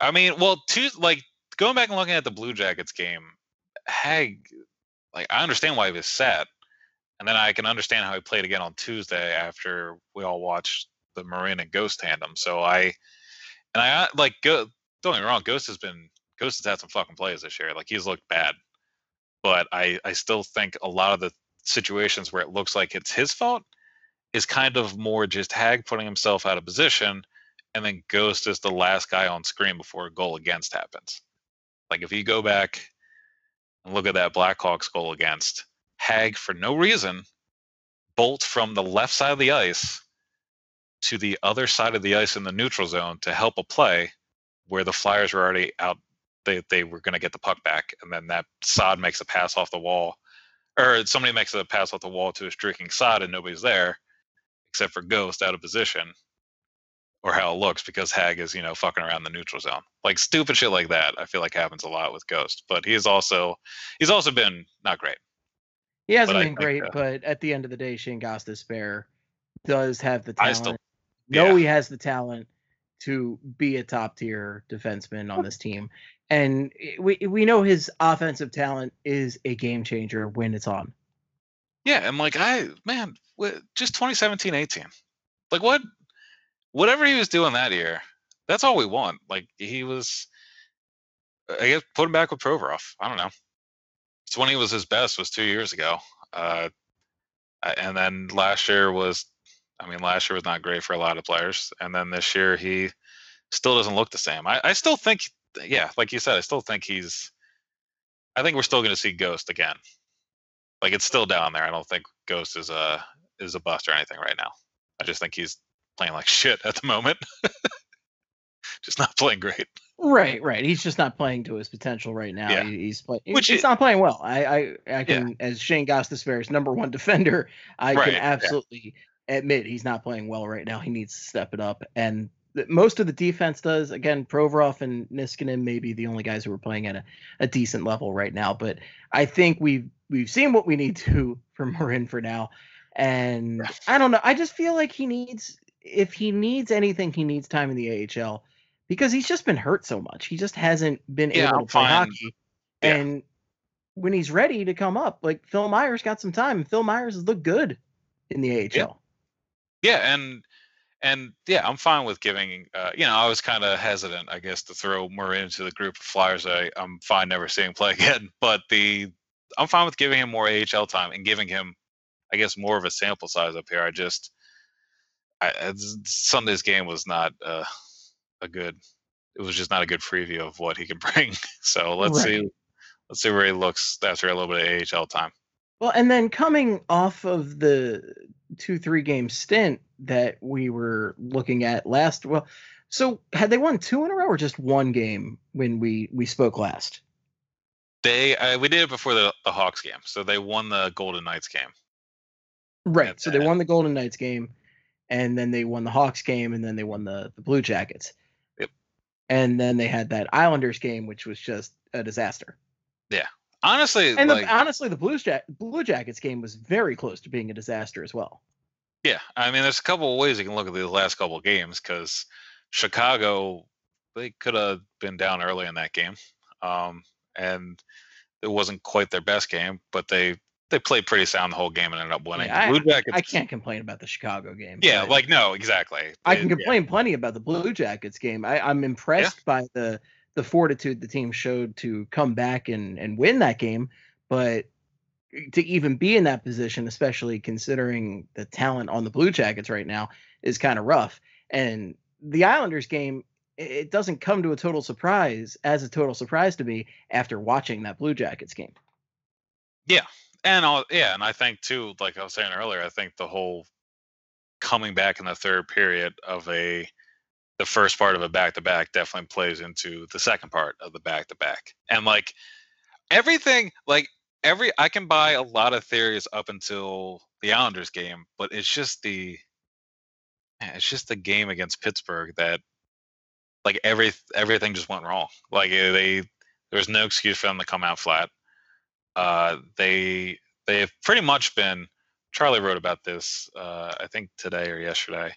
I mean, well, two like going back and looking at the Blue Jackets game, Hagg, like I understand why he was set, and then I can understand how he played again on Tuesday after we all watched the Morin and Ghost tandem. So I and I uh, like go. Don't get me wrong, Ghost has been Ghost has had some fucking plays this year. Like he's looked bad, but I I still think a lot of the situations where it looks like it's his fault is kind of more just Hagg putting himself out of position, and then Ghost is the last guy on screen before a goal against happens. Like if you go back and look at that Blackhawks goal against Hagg for no reason, bolt from the left side of the ice to the other side of the ice in the neutral zone to help a play where the Flyers were already out. They they were going to get the puck back, and then that Saad makes a pass off the wall, or somebody makes a pass off the wall to a streaking Saad, and nobody's there except for Ghost out of position, or how it looks because Hagg is you know fucking around the neutral zone, like stupid shit like that. I feel like happens a lot with Ghost, but he's also he's also been not great. He hasn't But been think, great, uh, but at the end of the day, Shane Gostisbehere does have the I talent. still- know yeah. he has the talent to be a top tier defenseman on this team, and we we know his offensive talent is a game changer when it's on. Yeah, and like I man, just 2017, 18. Like what whatever he was doing that year, that's all we want. Like he was I guess put him back with Provorov. I don't know. It's when he was his best was two years ago. Uh, and then last year was I mean, last year was not great for a lot of players. And then this year he still doesn't look the same. I, I still think yeah, like you said, I still think he's I think we're still gonna see Ghost again. Like it's still down there. I don't think Ghost is a is a bust or anything right now. I just think he's playing like [laughs] shit at the moment. [laughs] just not playing great. Right, right. He's just not playing to his potential right now. Yeah. He's playing. Which he's not playing well. I I, I can as Shane Gostisbehere's number one [laughs] defender, I Right, can yeah. absolutely admit he's not playing well right now. He needs to step it up, and th- most of the defense does. Again, Provorov and Niskanen may be the only guys who are playing at a, a decent level right now. But I think we've we've seen what we need [laughs] to from Morin for now, and I don't know. I just feel like he needs if he needs anything, he needs time in the AHL because he's just been hurt so much. He just hasn't been Yeah, able to play fine. hockey. Yeah. And when he's ready to come up, like Phil Myers got some time, Phil Myers has looked good in the AHL. Yeah, and and yeah, I'm fine with giving. Uh, you know, I was kind of hesitant, I guess, to throw Morin into the group of Flyers. I I'm fine never seeing play [laughs] again, but the I'm fine with giving him more AHL time and giving him, I guess, more of a sample size up here. I just, I, I- Sunday's game was not uh, a good. It was just not a good preview of what he can [laughs] bring. So let's Right. see, let's see where he looks after a little bit of AHL time. Well, and then coming off of the two three game stint that we were looking at last, well, so had they won two in a row or just one game when we we spoke last? They uh, we did it before the, the Hawks game, so they won the Golden Knights game. Right. So they won the Golden Knights game, and then they won the Hawks game, and then they won the, the Blue Jackets. Yep. And then they had that Islanders game, which was just a disaster. Honestly, And like the, honestly, the Blues Jack, Blue Jackets game was very close to being a disaster as well. yeah, I mean, there's a couple of ways you can look at these last couple of games because Chicago they could have been down early in that game, um, and it wasn't quite their best game, but they they played pretty sound the whole game and ended up winning. Yeah, The Blue Jackets, I can't complain about the Chicago game. Yeah, like no, exactly. I It- can yeah. complain plenty about the Blue Jackets game. I, I'm impressed by the the fortitude the team showed to come back and and win that game, but to even be in that position, especially considering the talent on the Blue Jackets right now, is kind of rough. And the Islanders game, it doesn't come to a total surprise as a total surprise to me after watching that Blue Jackets game. Yeah. and all, yeah, and I think too, like I was saying earlier, I think the whole coming back in the third period of a the first part of a back to back definitely plays into the second part of the back to back. And like everything, like every I can buy a lot of theories up until the Islanders game, but it's just the it's just the game against Pittsburgh that like every everything just went wrong. Like eh, they there was no excuse for them to come out flat. Uh, they they have pretty much been. Charlie wrote about this, uh, I think today or yesterday,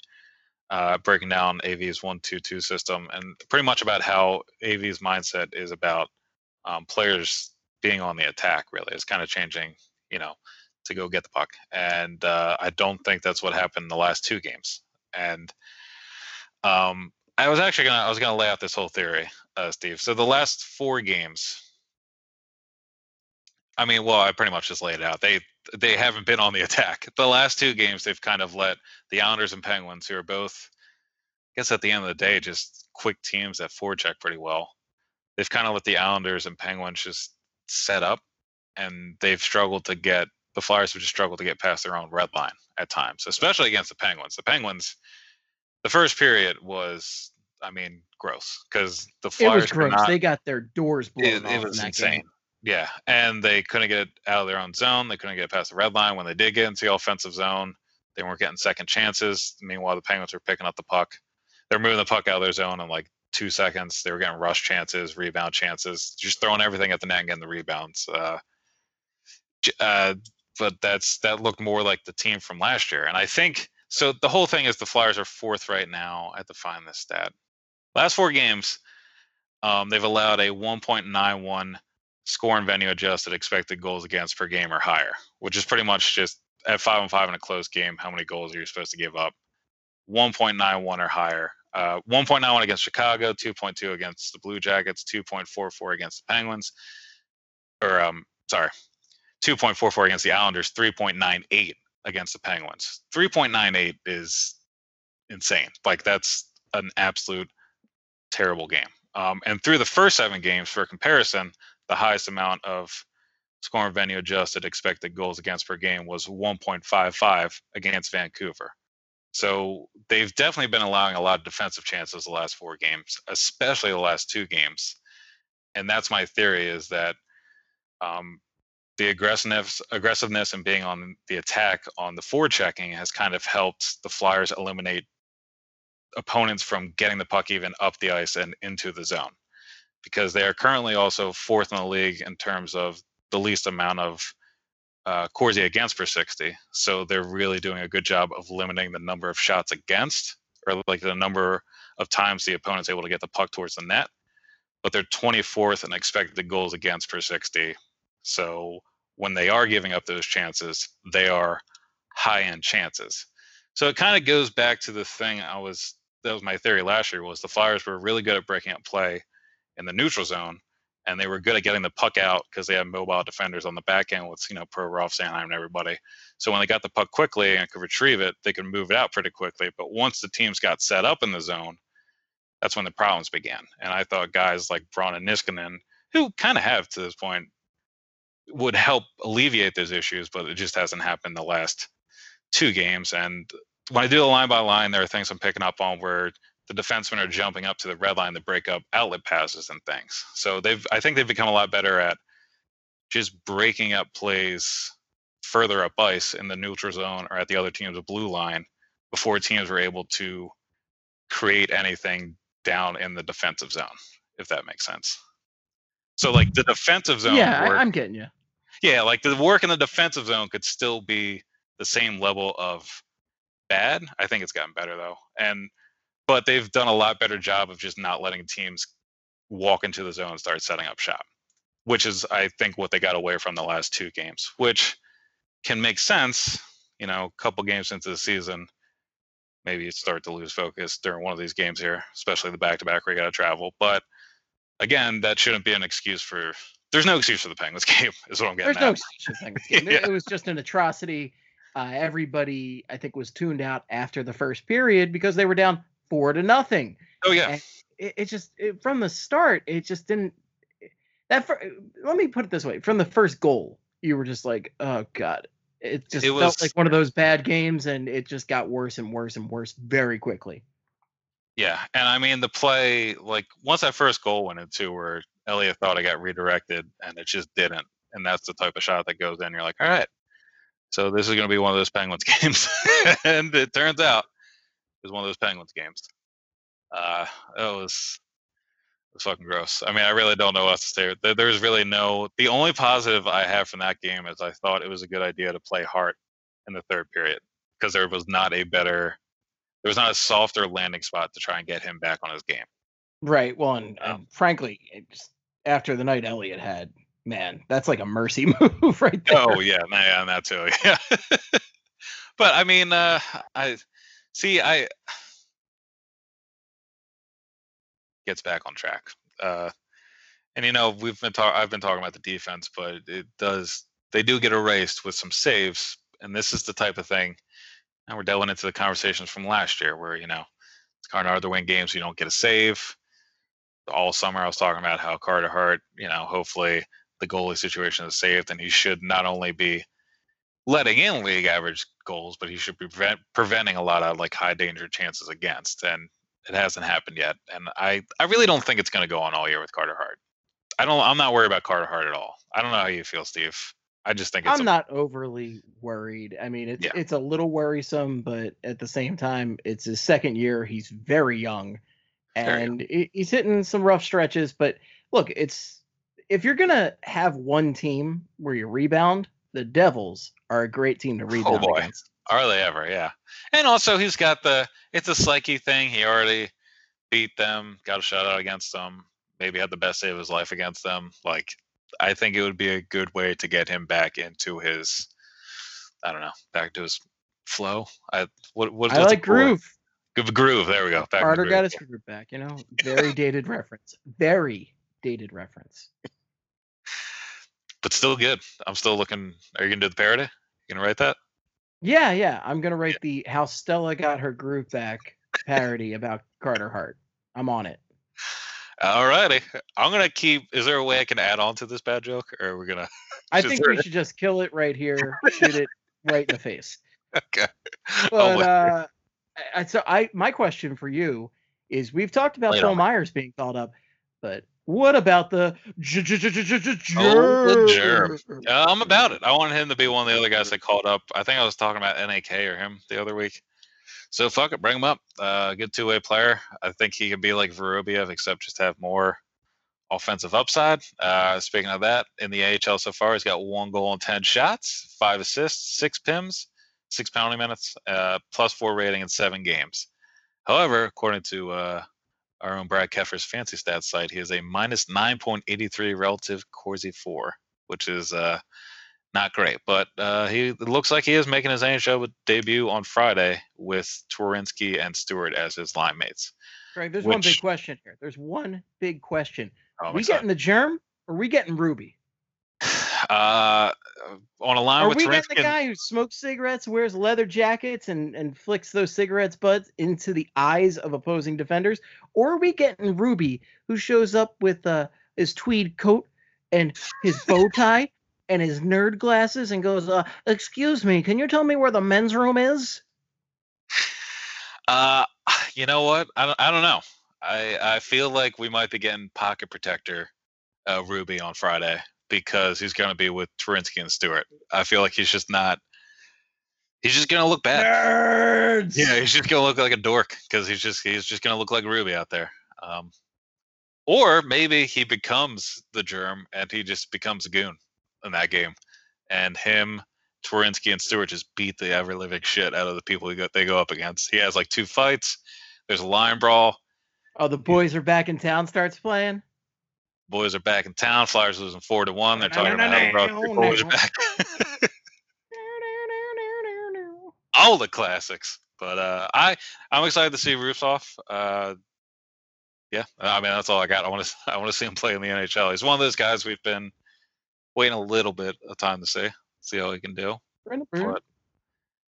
uh, breaking down AV's one two two system, and pretty much about how AV's mindset is about um, players being on the attack. Really, it's kind of changing, you know, to go get the puck, and uh, I don't think that's what happened in the last two games. And um, I was actually gonna I was gonna lay out this whole theory, uh, Steve. So the last four games, I mean, well, I pretty much just laid it out. They they haven't been on the attack. The last two games, they've kind of let the Islanders and Penguins, who are both, I guess, at the end of the day, just quick teams that forecheck pretty well. They've kind of let the Islanders and Penguins just set up, and they've struggled to get the Flyers have just struggled to get past their own red line at times, especially against the Penguins. The Penguins, the first period was, I mean, gross because the It Flyers was could gross. not- they got their doors blown it, off it in was that insane. game. Yeah, and they couldn't get out of their own zone. They couldn't get past the red line. When they did get into the offensive zone, they weren't getting second chances. Meanwhile, the Penguins were picking up the puck. They're moving the puck out of their zone in like two seconds. They were getting rush chances, rebound chances, just throwing everything at the net and getting the rebounds. Uh, uh, but that's that looked more like the team from last year. And I think so. The whole thing is the Flyers are fourth right now. I have to find this stat. Last four games, um, they've allowed a 1.91 score and venue adjusted expected goals against per game or higher, which is pretty much just at five and five in a close game. How many goals are you supposed to give up? 1.91 or higher. Uh, 1.91 against Chicago, 2.2 against the Blue Jackets, 2.44 against the Penguins, or um, sorry, 2.44 against the Islanders, 3.98 against the Penguins. 3.98 is insane. Like that's an absolute terrible game. Um, and through the first seven games, for comparison, the highest amount of score and venue adjusted expected goals against per game was 1.55 against Vancouver. So they've definitely been allowing a lot of defensive chances the last four games, especially the last two games. And that's my theory is that um, the aggressiveness, aggressiveness and being on the attack on the forechecking has kind of helped the Flyers eliminate opponents from getting the puck even up the ice and into the zone because they are currently also fourth in the league in terms of the least amount of uh, Corsi against per 60. So they're really doing a good job of limiting the number of shots against, or like the number of times the opponent's able to get the puck towards the net. But they're 24th in expected goals against per 60. So when they are giving up those chances, they are high end chances. So it kind of goes back to the thing I was that was my theory last year was the Flyers were really good at breaking up play in the neutral zone, and they were good at getting the puck out because they had mobile defenders on the back end with you know Provorov Sanheim and everybody. So when they got the puck quickly and could retrieve it, they could move it out pretty quickly. But once the teams got set up in the zone, that's when the problems began. And I thought guys like Braun and Niskanen, who kind of have to this point, would help alleviate those issues, but it just hasn't happened the last two games. And when I do the line by line, there are things I'm picking up on where the defensemen are jumping up to the red line to break up outlet passes and things. So they've I think they've become a lot better at just breaking up plays further up ice in the neutral zone or at the other team's blue line before teams were able to create anything down in the defensive zone, if that makes sense. So like the defensive zone yeah, work- I'm getting you. yeah, like the work in the defensive zone could still be the same level of bad. I think it's gotten better though. And but they've done a lot better job of just not letting teams walk into the zone and start setting up shop, which is I think what they got away from the last two games, which can make sense, you know, a couple games into the season, maybe you start to lose focus during one of these games here, especially the back to back where you got to travel. But again, that shouldn't be an excuse for. There's no excuse for the Penguins [laughs] game, is what I'm getting There's no at. excuse for the Penguins game. It- [laughs] Yeah. It was just an atrocity. Uh, everybody, I think, was tuned out after the first period because they were down four to nothing. Oh yeah, It, it just it, from the start, it just didn't. That fir- let me put it this way: from the first goal, you were just like, "Oh God!" It just It felt was- like one of those bad games, and it just got worse and worse and worse very quickly. yeah, and I mean the play, like once that first goal went into where Elliott thought it got redirected, and it just didn't, and that's the type of shot that goes in. You're like, all right, so this is going to be one of those Penguins [laughs] games, and it turns out was one of those Penguins games. Uh, it was it was fucking gross. I mean, I really don't know what else to say. There, there's really no. The only positive I have from that game is I thought it was a good idea to play Hart in the third period because there was not a better, there was not a softer landing spot to try and get him back on his game. Right. Well, and, Um, and frankly, it after the night Elliott had, man, that's like a mercy [laughs] move right there. Oh yeah, yeah, and that too. [laughs] Yeah. but I mean, uh, I See, I gets back on track. Uh, and you know, we've been talking. I've been talking about the defense, but it does. They do get erased with some saves, and this is the type of thing. And we're delving into the conversations from last year, where you know, of to win games. You don't get a save. All summer, I was talking about how Carter Hart. You know, hopefully the goalie situation is saved, and he should not only be letting in league average goals, but he should be prevent, preventing a lot of like high danger chances against. And it hasn't happened yet. And I, I really don't think it's going to go on all year with Carter Hart. I don't. I'm not worried about Carter Hart at all. I don't know how you feel, Steve. I just think it's. I'm a, not overly worried. I mean, it's Yeah. it's a little worrisome, but at the same time, it's his second year. He's very young, Very young. and he's hitting some rough stretches. But look, it's if you're gonna have one team where you rebound, the Devils are a great team to rebound Oh, boy. against. Are they ever? Yeah. And also, he's got the. It's a psyche thing. He already beat them. Got a shutout against them. Maybe had the best save of his life against them. Like, I think it would be a good way to get him back into his. I don't know. Back to his flow. I what what I like groove. Groove. Groove. There we go. Back Carter got his groove back. You know, very [laughs] dated reference. Very dated reference. But still good. I'm still looking. Are you gonna do the parody? You gonna write that? Yeah, yeah. I'm gonna write the "How Stella Got Her Groove Back" parody about Carter Hart. I'm on it. Alrighty. I'm gonna keep. Is there a way I can add on to this bad joke, or are we gonna? [laughs] I [laughs] think we should just kill it right here, shoot it right in the face. [laughs] Okay. But uh, I, so I, my question for you is: We've talked about Phil. Myers being called up, but what about the j- Oh, the germ. germ? Uh, I'm about it. I wanted him to be one of the other guys that called up. I think I was talking about NAK or him the other week. So fuck it, bring him up. Uh, good two way player. I think he could be like Vorobiev, except just have more offensive upside. Uh, speaking of that, in the AHL so far, he's got one goal and ten shots, five assists, six pims, six penalty minutes, uh, plus four rating in seven games. However, according to uh, our own Brad Keffer's fancy stats site, he is a minus 9.83 relative Corsi for, which is uh, not great. But uh, he it looks like he is making his NHL debut on Friday with Twarynski and Stewart as his line mates. Greg, there's one big question here. There's one big question. Oh, I'm we excited. getting the germ or are we getting Ruby? Uh, on a line Are with we getting the guy who smokes cigarettes, wears leather jackets, and, and flicks those cigarettes butts into the eyes of opposing defenders? Or are we getting Ruby, who shows up with uh, his tweed coat and his bow [laughs] tie and his nerd glasses and goes, uh, Excuse me, can you tell me where the men's room is? Uh, you know what? I don't, I don't know. I I feel like we might be getting pocket protector uh, Ruby on Friday because he's going to be with Twarynski and Stewart. I feel like he's just not. He's just going to look bad. Nerds! Yeah, he's just going to look like a dork because he's just he's just going to look like Ruby out there. Um, or maybe he becomes the germ and he just becomes a goon in that game, and him. Twarynski and Stewart just beat the ever living shit out of the people he go, they go up against. He has like two fights. There's a line brawl. Oh, the boys are back in town starts playing? Boys are back in town. Flyers losing four to one. They're talking about no, how bro, no, the boys back. [laughs] All the classics. But uh, I I'm excited to see Rubtsov. Uh, yeah, I mean that's all I got. I want to [laughs] I want to see him play in the NHL. He's one of those guys we've been waiting a little bit of time to see see how he can do. But,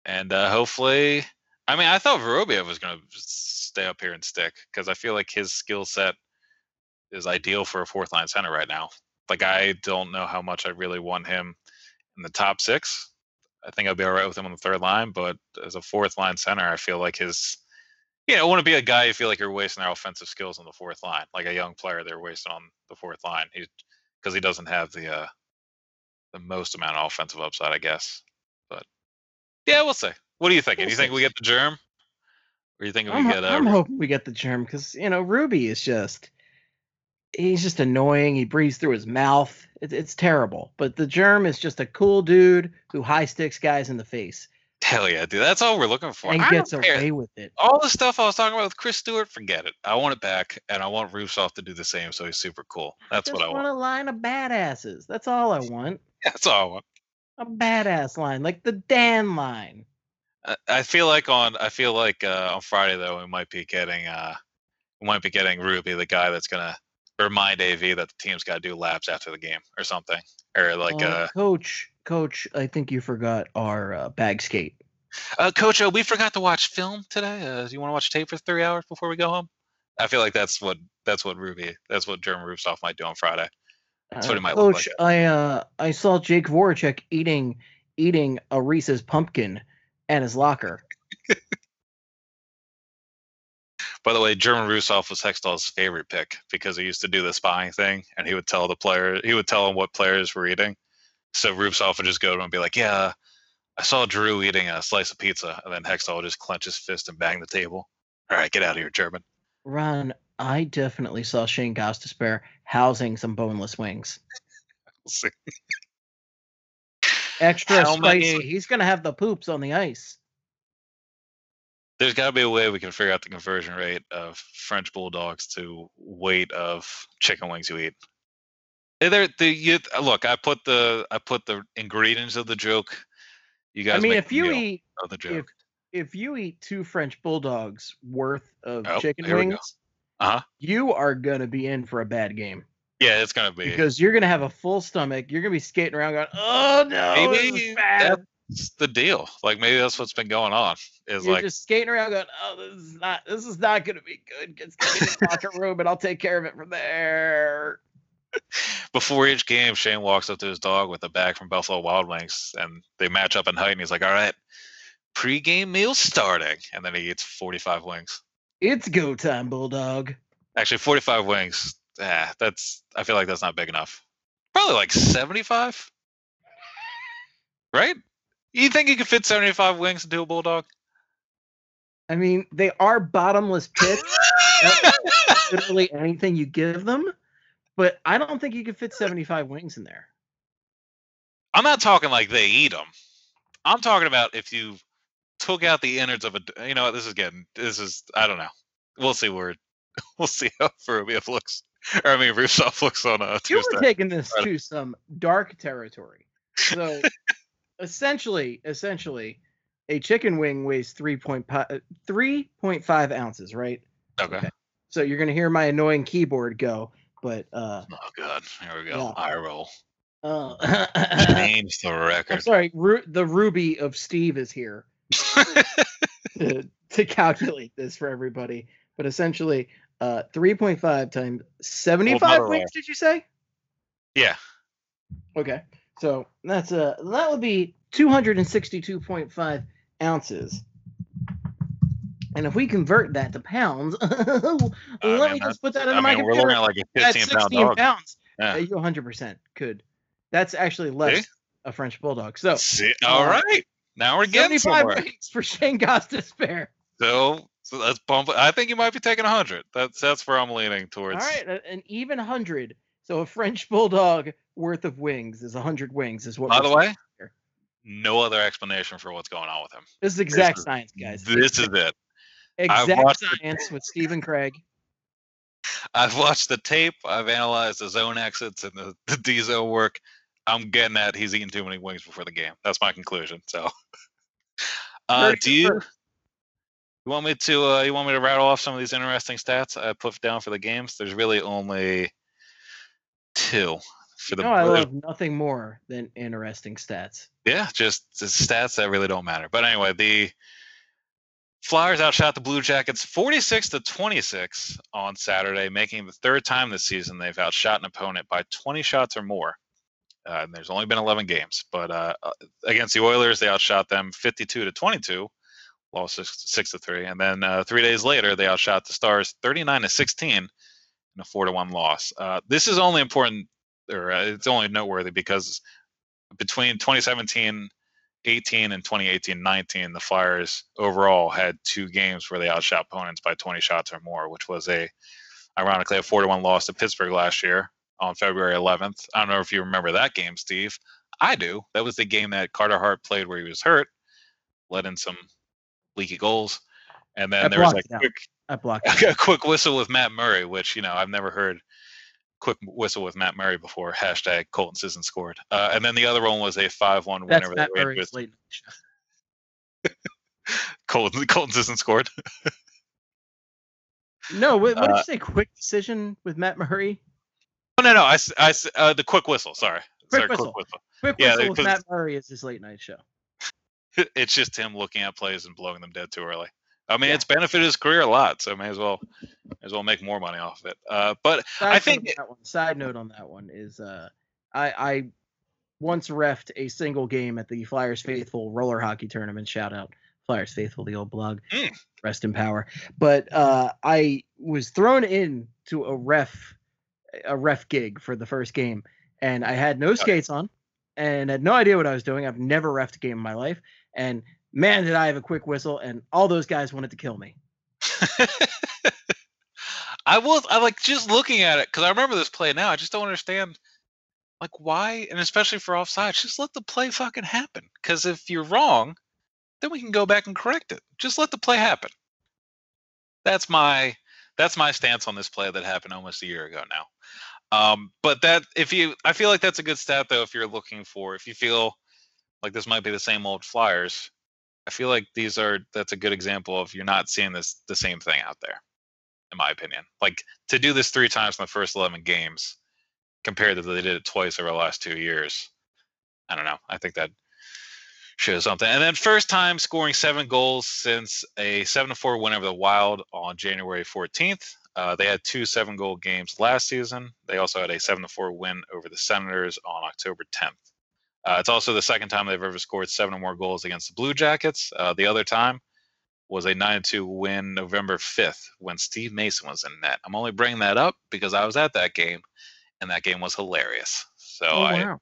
and uh, hopefully, I mean, I thought Vorobiev was going to stay up here and stick because I feel like his skill set is ideal for a fourth line center right now. Like, I don't know how much I really want him in the top six. I think I'd be all right with him on the third line, but as a fourth line center, I feel like his, you know, I want to be a guy you feel like you're wasting their offensive skills on the fourth line, like a young player they're wasting on the fourth line. He because he doesn't have the uh, the most amount of offensive upside, I guess. But yeah, we'll see. What are you thinking? We'll you think see. we get the germ, or do you think we I'm, get? Uh, I'm hoping we get the germ because you know Ruby is just he's just annoying. He breathes through his mouth. It, it's terrible. But the germ is just a cool dude who high sticks guys in the face hell yeah, dude. That's all we're looking for. and I gets away with it. All the stuff I was talking about with Chris Stewart, forget it. I want it back, and I want Rubtsov to do the same, so he's super cool. That's just what I want. a line of badasses. That's all I want. [laughs] That's all I want. A badass line, like the Dan line. I- I feel like on I feel like uh, on Friday though we might be getting uh we might be getting Ruby, the guy that's gonna remind AV that the team's got to do laps after the game or something, or like Uh, uh, coach, coach, I think you forgot our uh, bag skate. uh Coach, uh, we forgot to watch film today. Uh, do you want to watch tape for three hours before we go home? I feel like that's what that's what Ruby that's what German Rubtsov might do on Friday. That's what Uh, it might look coach, like. I uh I saw Jake Voracek eating eating a Reese's pumpkin at his locker. [laughs] By the way, German Rubtsov was Hextall's favorite pick because he used to do the spying thing, and he would tell the player, he would tell him what players were eating. So Rubtsov would just go to him and be like, "Yeah, I saw Drew eating a slice of pizza," and then Hextall would just clench his fist and bang the table. All right, get out of here, German. Ron, I definitely saw Shane Gostisbehere housing some boneless wings. We'll [laughs] see. Extra How spicy. many- He's gonna have the poops on the ice. There's got to be a way we can figure out the conversion rate of French bulldogs to weight of chicken wings you eat. Eh, There, the you look. I put the I put the ingredients of the joke. You guys, I mean, if you eat if joke. if you eat two French bulldogs worth of Oh, chicken here we go. wings, Uh-huh. you are gonna be in for a bad game Yeah, it's gonna be. because you're gonna have a full stomach. You're gonna be skating around going, "Oh no, this is Maybe bad." It's the deal. Like maybe that's what's been going on. Is You're like just skating around going, "Oh, this is not. This is not gonna be good. Get to the locker room, and I'll take care of it from there." before each game, Shane walks up to his dog with a bag from Buffalo Wild Wings, and they match up in height. And he's like, "All right, pre-game meal starting," and then he eats 45 wings. It's go time, bulldog. Actually, 45 wings. Ah, that's. I feel like that's not big enough. Probably like 75. Right? You think you could fit 75 wings into a bulldog? I mean, they are bottomless pits. [laughs] literally anything you give them, but I don't think you could fit 75 wings in there. I'm not talking like they eat them. I'm talking about if you took out the innards of a. You know what? This is getting. This is. I don't know. We'll see where. [laughs] We'll see how Vorobiev looks. Or I mean, Rubtsov [laughs] looks on a You were taking this Right. to some dark territory. So essentially, essentially, a chicken wing weighs 3.5 3.5 ounces, right? Okay. okay. So you're gonna hear my annoying keyboard go, but uh, Oh god. Here we go. Yeah. Eye roll. uh Change the I'm record. sorry, Ru- the Ruby of Steve is here. [laughs] to, to calculate this for everybody. But essentially, uh, 3.5 times 75 better wings, did you say? yeah. Okay. So that's a that would be 262.5 ounces. And if we convert that to pounds, [laughs] let mean, me just put that I into my mean, we're computer. looking at like a That's 15 pound 16 dog. pounds. Yeah. Uh, you 100% could. That's actually less See? a French bulldog. So See? All uh, right. Now we're getting 75 somewhere. for [laughs] Shane Gostisbehere. So, so let's bump. I think you might be taking 100. That's that's where I'm leaning towards. All right, an even hundred. So a French bulldog worth of wings is a hundred wings. Is what. By the way, here. no other explanation for what's going on with him. this is exact is- science, guys. This is it. Exact science with Stephen Craig. I've watched the tape. I've analyzed the zone exits and the, the D zone work. I'm getting that he's eating too many wings before the game. That's my conclusion. So, [laughs] uh, do you first. you want me to uh, you want me to rattle off some of these interesting stats I put down for the games? There's really only two for the No, I love nothing more than interesting stats. yeah, just the stats that really don't matter. But anyway, the Flyers outshot the Blue Jackets 46 to 26 on Saturday, making the third time this season they've outshot an opponent by 20 shots or more. Uh, and there's only been 11 games, but uh, uh, against the Oilers, they outshot them 52 to 22, lost six, six to three, and then uh, three days later, they outshot the Stars 39 to 16 in a four to one loss. Uh, this is only important, or uh, it's only noteworthy because between 2017 18 and 2018 19 the flyers overall had two games where they outshot opponents by 20 shots or more which was a ironically a 4 to 1 loss to pittsburgh last year on february 11th i don't know if you remember that game steve. I do. That was the game that carter hart played where he was hurt let in some leaky goals and then I there was a quick I blocked. it. a quick whistle with Matt Murray, which you know I've never heard quick whistle with Matt Murray before. Hashtag Colton Sisson scored, uh, and then the other one was a five-one win That's over Matt the Rangers. late. night show. [laughs] Colton Colton's isn't scored. No, what, what did Uh, you say? Quick decision with Matt Murray. Oh no, no, I, uh, the quick whistle. Sorry, Quick sorry, whistle. quick whistle. Quick Yeah, whistle with Matt Murray is his late night show. [laughs] It's just him looking at plays and blowing them dead too early. I mean, Yeah. it's benefited his career a lot, so may as well, may as well make more money off of it. Uh, but Side I think one, side note on that one is uh, I I once refed a single game at the Flyers Faithful roller hockey tournament. Shout out Flyers Faithful, the old blog. Mm. Rest in power. But uh, I was thrown in to a ref a ref gig for the first game, and I had no skates on, and had no idea what I was doing. I've never refed a game in my life, and man, did I have a quick whistle, and all those guys wanted to kill me. [laughs] I was I like just looking at it because I remember this play now. I just don't understand, like why, and especially for offside, just let the play fucking happen. Because if you're wrong, then we can go back and correct it. Just let the play happen. That's my that's my stance on this play that happened almost a year ago now. Um, but that if you, I feel like that's a good stat though. If you're looking for, if you feel like this might be the same old Flyers, I feel like these are that's a good example of you're not seeing this the same thing out there in my opinion. Like to do this three times in the first 11 games compared to they did it twice over the last two years. I don't know. I think that shows something. And then first time scoring seven goals since a 7 to 4 win over the Wild on January 14th. Uh, they had two seven goal games last season. They also had a seven to four win over the Senators on October 10th. Uh, it's also the second time they've ever scored seven or more goals against the Blue Jackets. Uh, the other time was a 9 2 win November 5th when Steve Mason was in net. I'm only bringing that up because I was at that game and that game was hilarious. So Oh, I, wow.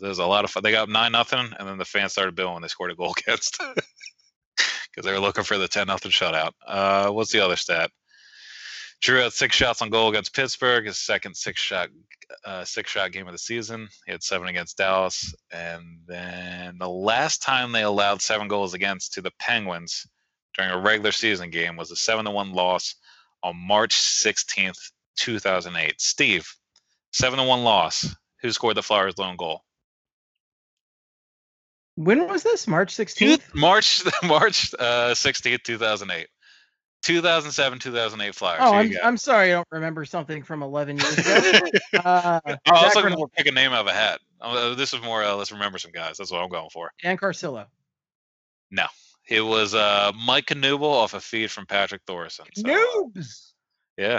there's a lot of fun. They got up 9 nothing and then the fans started booing when they scored a goal [laughs] against because they were looking for the 10 nothing shutout. Uh, what's the other stat? Drew had six shots on goal against Pittsburgh, his second six shot uh, six shot game of the season. He had seven against Dallas, and then the last time they allowed seven goals against to the Penguins during a regular season game was a seven to one loss on March sixteenth, two thousand eight. Steve, seven to one loss. Who scored the Flyers' lone goal? When was this? March 16th? March [laughs] March uh, sixteenth, two thousand eight. 2007, 2008 Flyers. Oh, I'm. I'm sorry, I don't remember something from 11 years ago. [laughs] uh, Oh, I looking Ren- more pick a name out of a hat. Uh, this is more uh, let's remember some guys. That's what I'm going for. And Carcillo. No, it was uh, Mike Knuble off a feed from Patrik Thoresen. So, uh, Noobs. yeah,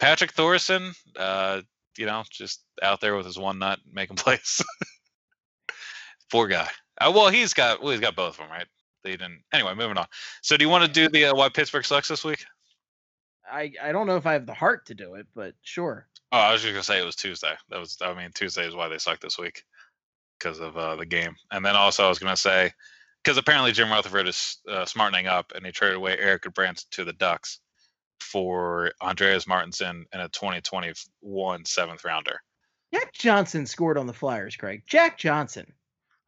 Patrik Thoresen. Uh, you know, just out there with his one nut making [laughs] plays. Poor guy. Uh, well, he's got well, he's got both of them, right? They didn't. Anyway, moving on. So, do you want to do the uh, why Pittsburgh sucks this week? I, I don't know if I have the heart to do it, but sure. Oh, I was just gonna say it was Tuesday. That was, I mean, Tuesday is why they suck this week because of uh, the game. And then also, I was gonna say because apparently Jim Rutherford is uh, smartening up, and he traded away Eric Brandt to the Ducks for Andreas Martinsen and a 2021 seventh rounder. Jack Johnson scored on the Flyers, Craig. Jack Johnson.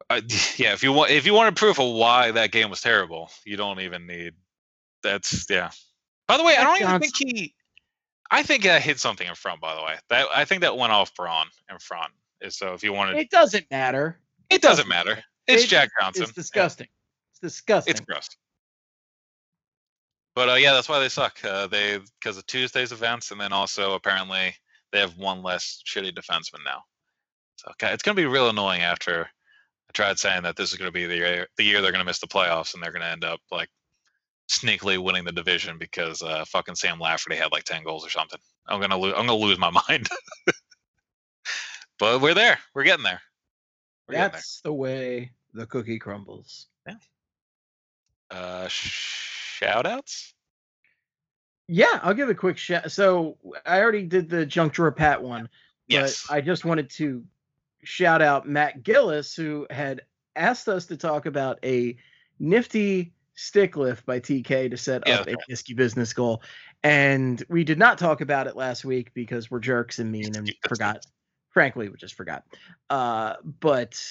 Uh, [laughs] yeah, if you want, if you wanted proof of why that game was terrible, you don't even need. That's yeah. By the way, I don't even think he. I think I hit something in front. By the way, that I think that went off Braun in front. So if you wanted, It doesn't matter. It doesn't matter. It's It- Jack Johnson. It's disgusting. It's disgusting. It's gross. But uh, yeah, that's why they suck. Uh, they because of Tuesday's events, and then also apparently they have one less shitty defenseman now. So okay, it's gonna be real annoying after tried saying that this is gonna be the year, the year they're gonna miss the playoffs, and they're gonna end up like sneakily winning the division because uh, fucking Sam Lafferty had like ten goals or something. I'm gonna lose. I'm gonna lose my [laughs] mind. but we're there. We're getting there. We're getting there. That's the way the cookie crumbles. Yeah. Uh, shout outs? Yeah, I'll give a quick shout. So I already did the junk drawer pat one, Yes. I just wanted to shout out Matt Gillis, who had asked us to talk about a nifty stick lift by TK to set Yeah, up a Nisky business goal. And we did not talk about it last week because we're jerks and mean and [laughs] forgot. Frankly, we just forgot. Uh, but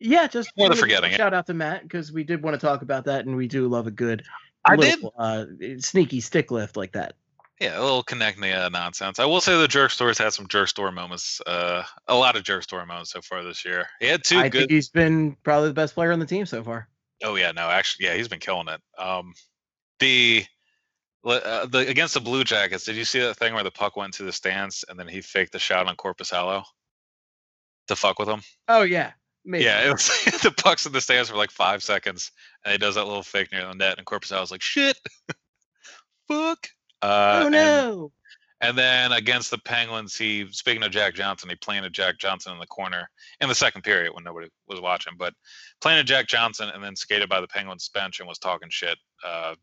yeah, just More than forgetting it. Shout out to Matt because we did want to talk about that, and we do love a good I did. little, uh, sneaky stick lift like that. Yeah, a little Konecny uh, nonsense. I will say the jerk store's had some jerk store moments. Uh, a lot of jerk store moments so far this year. He had two I good. think he's been probably the best player on the team so far. Oh yeah, no, actually, yeah, he's been killing it. Um, the uh, the against the Blue Jackets, did you see that thing where the puck went to the stands and then he faked the shot on Korpisalo to fuck with him? Oh yeah, maybe. Yeah, it was [laughs] the puck's in the stands for like five seconds, and he does that little fake near the net, and Korpisalo's like, "Shit, [laughs] fuck." Uh, oh no. And then against the Penguins, he speaking of Jack Johnson, he planted Jack Johnson in the corner in the second period when nobody was watching, but planted Jack Johnson and then skated by the Penguins bench and was talking shit uh,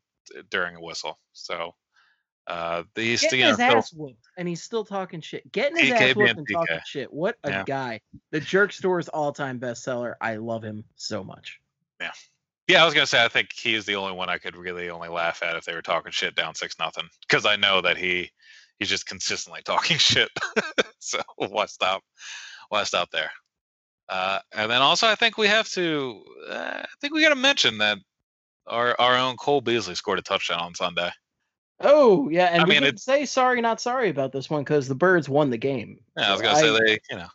during a whistle. So uh, he's Getting you know, his ass whooped, and he's still talking shit. Getting his ass whooped and talking shit. What a Yeah. guy! The Jerk Store's all-time bestseller. I love him so much. yeah, I was gonna say I think he's the only one I could really only laugh at if they were talking shit down six nothing because I know that he he's just consistently [laughs] talking shit. [laughs] so why stop? Why stop there? Uh, and then also I think we have to uh, I think we got to mention that our our own Cole Beasley scored a touchdown on Sunday. Oh yeah, and I we mean, can say sorry, not sorry about this one because the Birds won the game. Yeah, I was gonna say they you know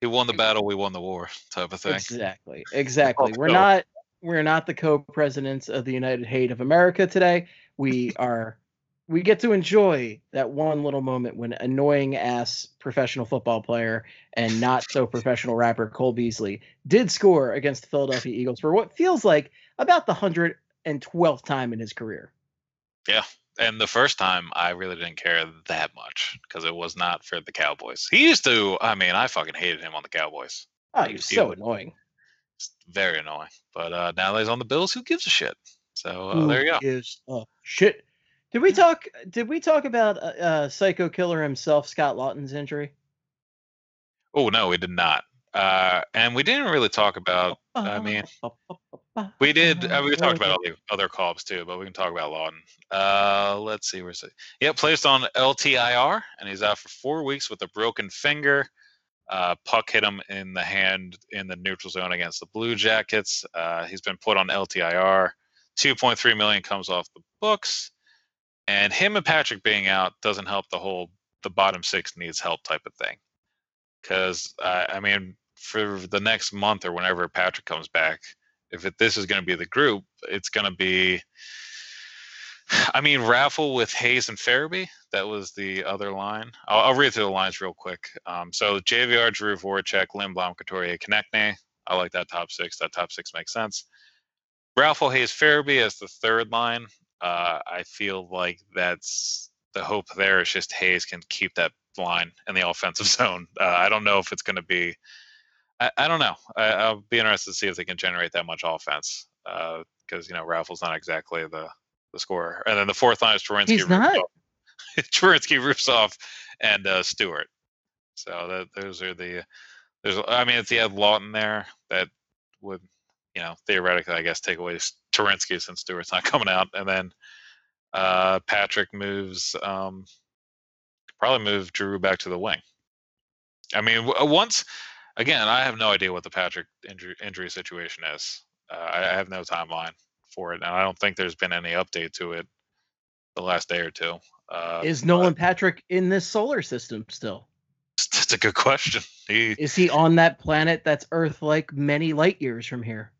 he won the battle, we won the war type of thing. Exactly. Exactly. [laughs] We're not we're not the co-presidents of the United Hate of America today. We [laughs] are we get to enjoy that one little moment when annoying ass professional football player and not so professional rapper Cole Beasley did score against the Philadelphia Eagles for what feels like about the 112th time in his career. Yeah. And the first time, I really didn't care that much because it was not for the Cowboys. He used to. I mean, I fucking hated him on the Cowboys. Oh, he was so annoying. It's very annoying. But uh, now that he's on the Bills, who gives a shit? So uh, there you go. Is a shit. Did we talk? Did we talk about uh, uh, psycho killer himself, Scott Laughton's injury? Oh no, we did not. Uh, and we didn't really talk about. I mean, We did. Uh, we talked about all the other call-ups too, but we can talk about Laughton. Uh, let's see. Where's it? Yeah, placed on LTIR, and he's out for four weeks with a broken finger. Uh, puck hit him in the hand in the neutral zone against the Blue Jackets. Uh, he's been put on LTIR. 2.3 million comes off the books, and him and Patrick being out doesn't help the whole the bottom six needs help type of thing. Because uh, I mean, for the next month or whenever Patrick comes back, if it, this is going to be the group, it's going to be. I mean, Raffl with Hayes and Farabee. That was the other line. I'll, I'll read through the lines real quick. Um, so JVR, Giroux Voracek, Lindblom, Couturier, Konecny. I like that top six. That top six makes sense. Raffl Hayes Farabee as the third line. Uh, I feel like that's the hope there is just Hayes can keep that line in the offensive [laughs] zone. Uh, I don't know if it's going to be I, I don't know. I, I'll be interested to see if they can generate that much offense because you know Raffl's not exactly the the scorer. And then the fourth line is Twarynski. He's not? [laughs] Rubtsov, and uh, Stewart. So that those are the. There's. I mean, if you had Lawton there, that would you know theoretically, I guess, take away Twarynski since Stewart's not [laughs] coming out, and then uh, Patrick moves. Um, probably move Giroux back to the wing. I mean, once again, I have no idea what the Patrick injury, injury situation is. Uh, I, I have no timeline for it, and I don't think there's been any update to it the last day or two. Uh, Is Nolan Patrick in this solar system still? [laughs] That's a good question. He, Is he on that planet that's Earth like many light years from here?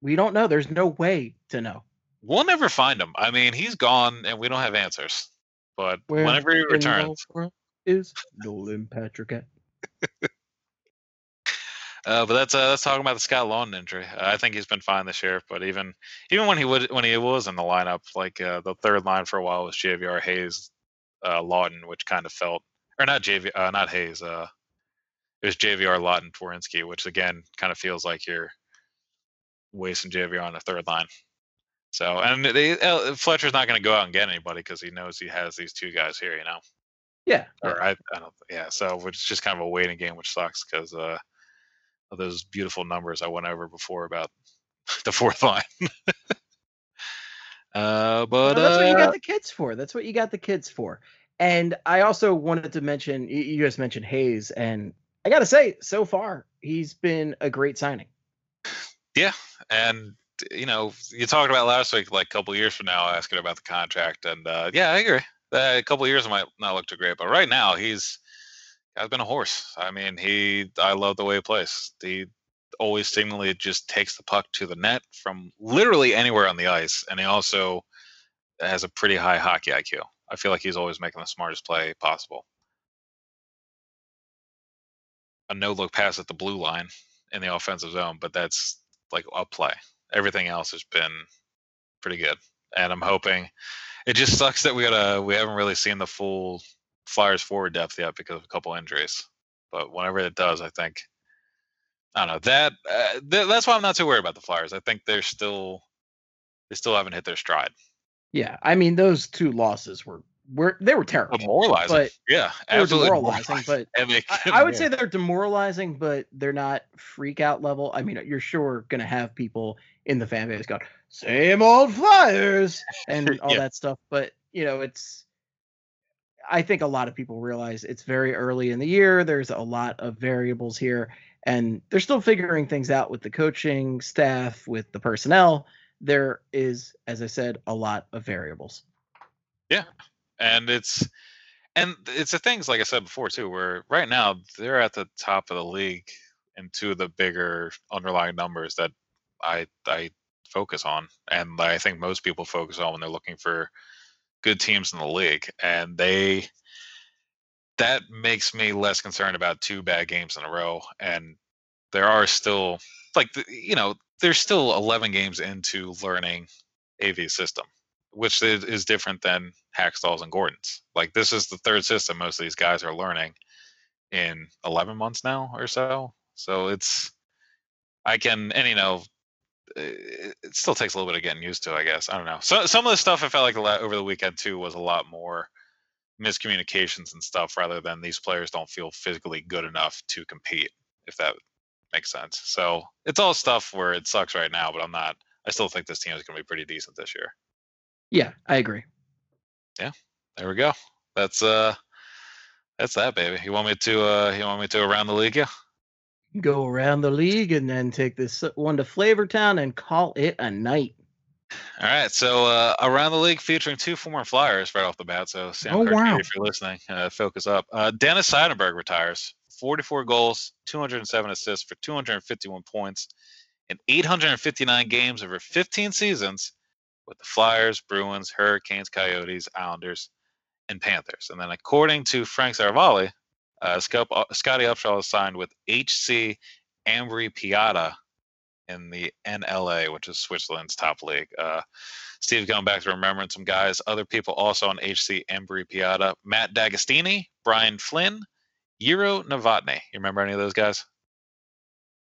We don't know. There's no way to know. we'll never find him. I mean, he's gone, and we don't have answers. But Where whenever he returns, is Nolan Patrick at? [laughs] Uh, but that's uh, that's talking about the Scott Laughton injury. Uh, I think he's been fine this year, but even even when he would when he was in the lineup, like uh, the third line for a while was JVR Hayes, uh, Laughton, which kind of felt or not JV uh, not Hayes. Uh, it was JVR Laughton Twarynski, which again kind of feels like you're wasting JVR on the third line. So and they, Fletcher's not going to go out and get anybody because he knows he has these two guys here, you know. Yeah. Or I, I don't yeah. So it's just kind of a waiting game, which sucks because uh, of those beautiful numbers I went over before about [laughs] the fourth line. [laughs] uh, but Well, that's what you uh, got the kids for. That's what you got the kids for. And I also wanted to mention you- you just mentioned Hayes, and I got to say, so far he's been a great signing. Yeah, and you know, you talked about last week, like a couple years from now, asking about the contract, and uh, yeah, I agree. Uh, a couple years might not look too great, but right now he's has been a horse. I mean, he I love the way he plays. He always seemingly just takes the puck to the net from literally anywhere on the ice, and he also has a pretty high hockey IQ. I feel like he's always making the smartest play possible. A no look pass at the blue line in the offensive zone, but that's like a play. Everything else has been pretty good, and I'm hoping. It just sucks that we got a we haven't really seen the full Flyers forward depth yet because of a couple injuries. But whenever it does, I think I don't know that uh, th- that's why I'm not too worried about the Flyers. I think they're still they still haven't hit their stride. Yeah, I mean those two losses were were they were terrible. Demoralizing, but yeah, absolutely demoralizing. But [laughs] they I, [laughs] I would say they're demoralizing, but they're not freak out level. I mean, you're sure gonna have people in the fan base going, "Same old Flyers" and [laughs] all Yeah. that stuff. But you know, it's. I think a lot of people realize it's very early in the year. There's a lot of variables here, and they're still figuring things out with the coaching staff, with the personnel. There is, as I said, a lot of variables. Yeah, and it's and it's the things like I said before too, where right now they're at the top of the league in two of the bigger underlying numbers that I I focus on, and I think most people focus on when they're looking for good teams in the league, and they that makes me less concerned about two bad games in a row, and there are still like you know there's still 11 games into learning AV system which is, different than Hakstol's and Gordon's. Like this is the third system most of these guys are learning in 11 months now or so. So it's I can and you know it still takes a little bit of getting used to, I guess. I don't know. So some of the stuff I felt like a lot over the weekend too was a lot more miscommunications and stuff rather than these players don't feel physically good enough to compete, if that makes sense. So it's all stuff where it sucks right now, but I'm not I still think this team is going to be pretty decent this year. Yeah, I agree. Yeah. There we go. That's uh that's that baby. You want me to uh you want me to around the league yeah? Go around the league and then take this one to Flavortown and call it a night. All right, so uh around the league featuring two former flyers right off the bat. So Sam Oh, Kirkby, wow. if you're listening, uh, focus up. Uh Dennis Seidenberg retires. 44 goals, 207 assists for 251 points in 859 games over 15 seasons with the Flyers, Bruins, Hurricanes, Coyotes, Islanders, and Panthers. And then according to Frank Seravalli, uh, Scott, Scotty Upshall is signed with HC Ambri Piotta in the NLA, which is Switzerland's top league. Uh, Steve going back to remembering some guys, other people also on HC Ambri Piotta, Matt D'Agostini, Brian Flynn, Jiri Novotny. You remember any of those guys?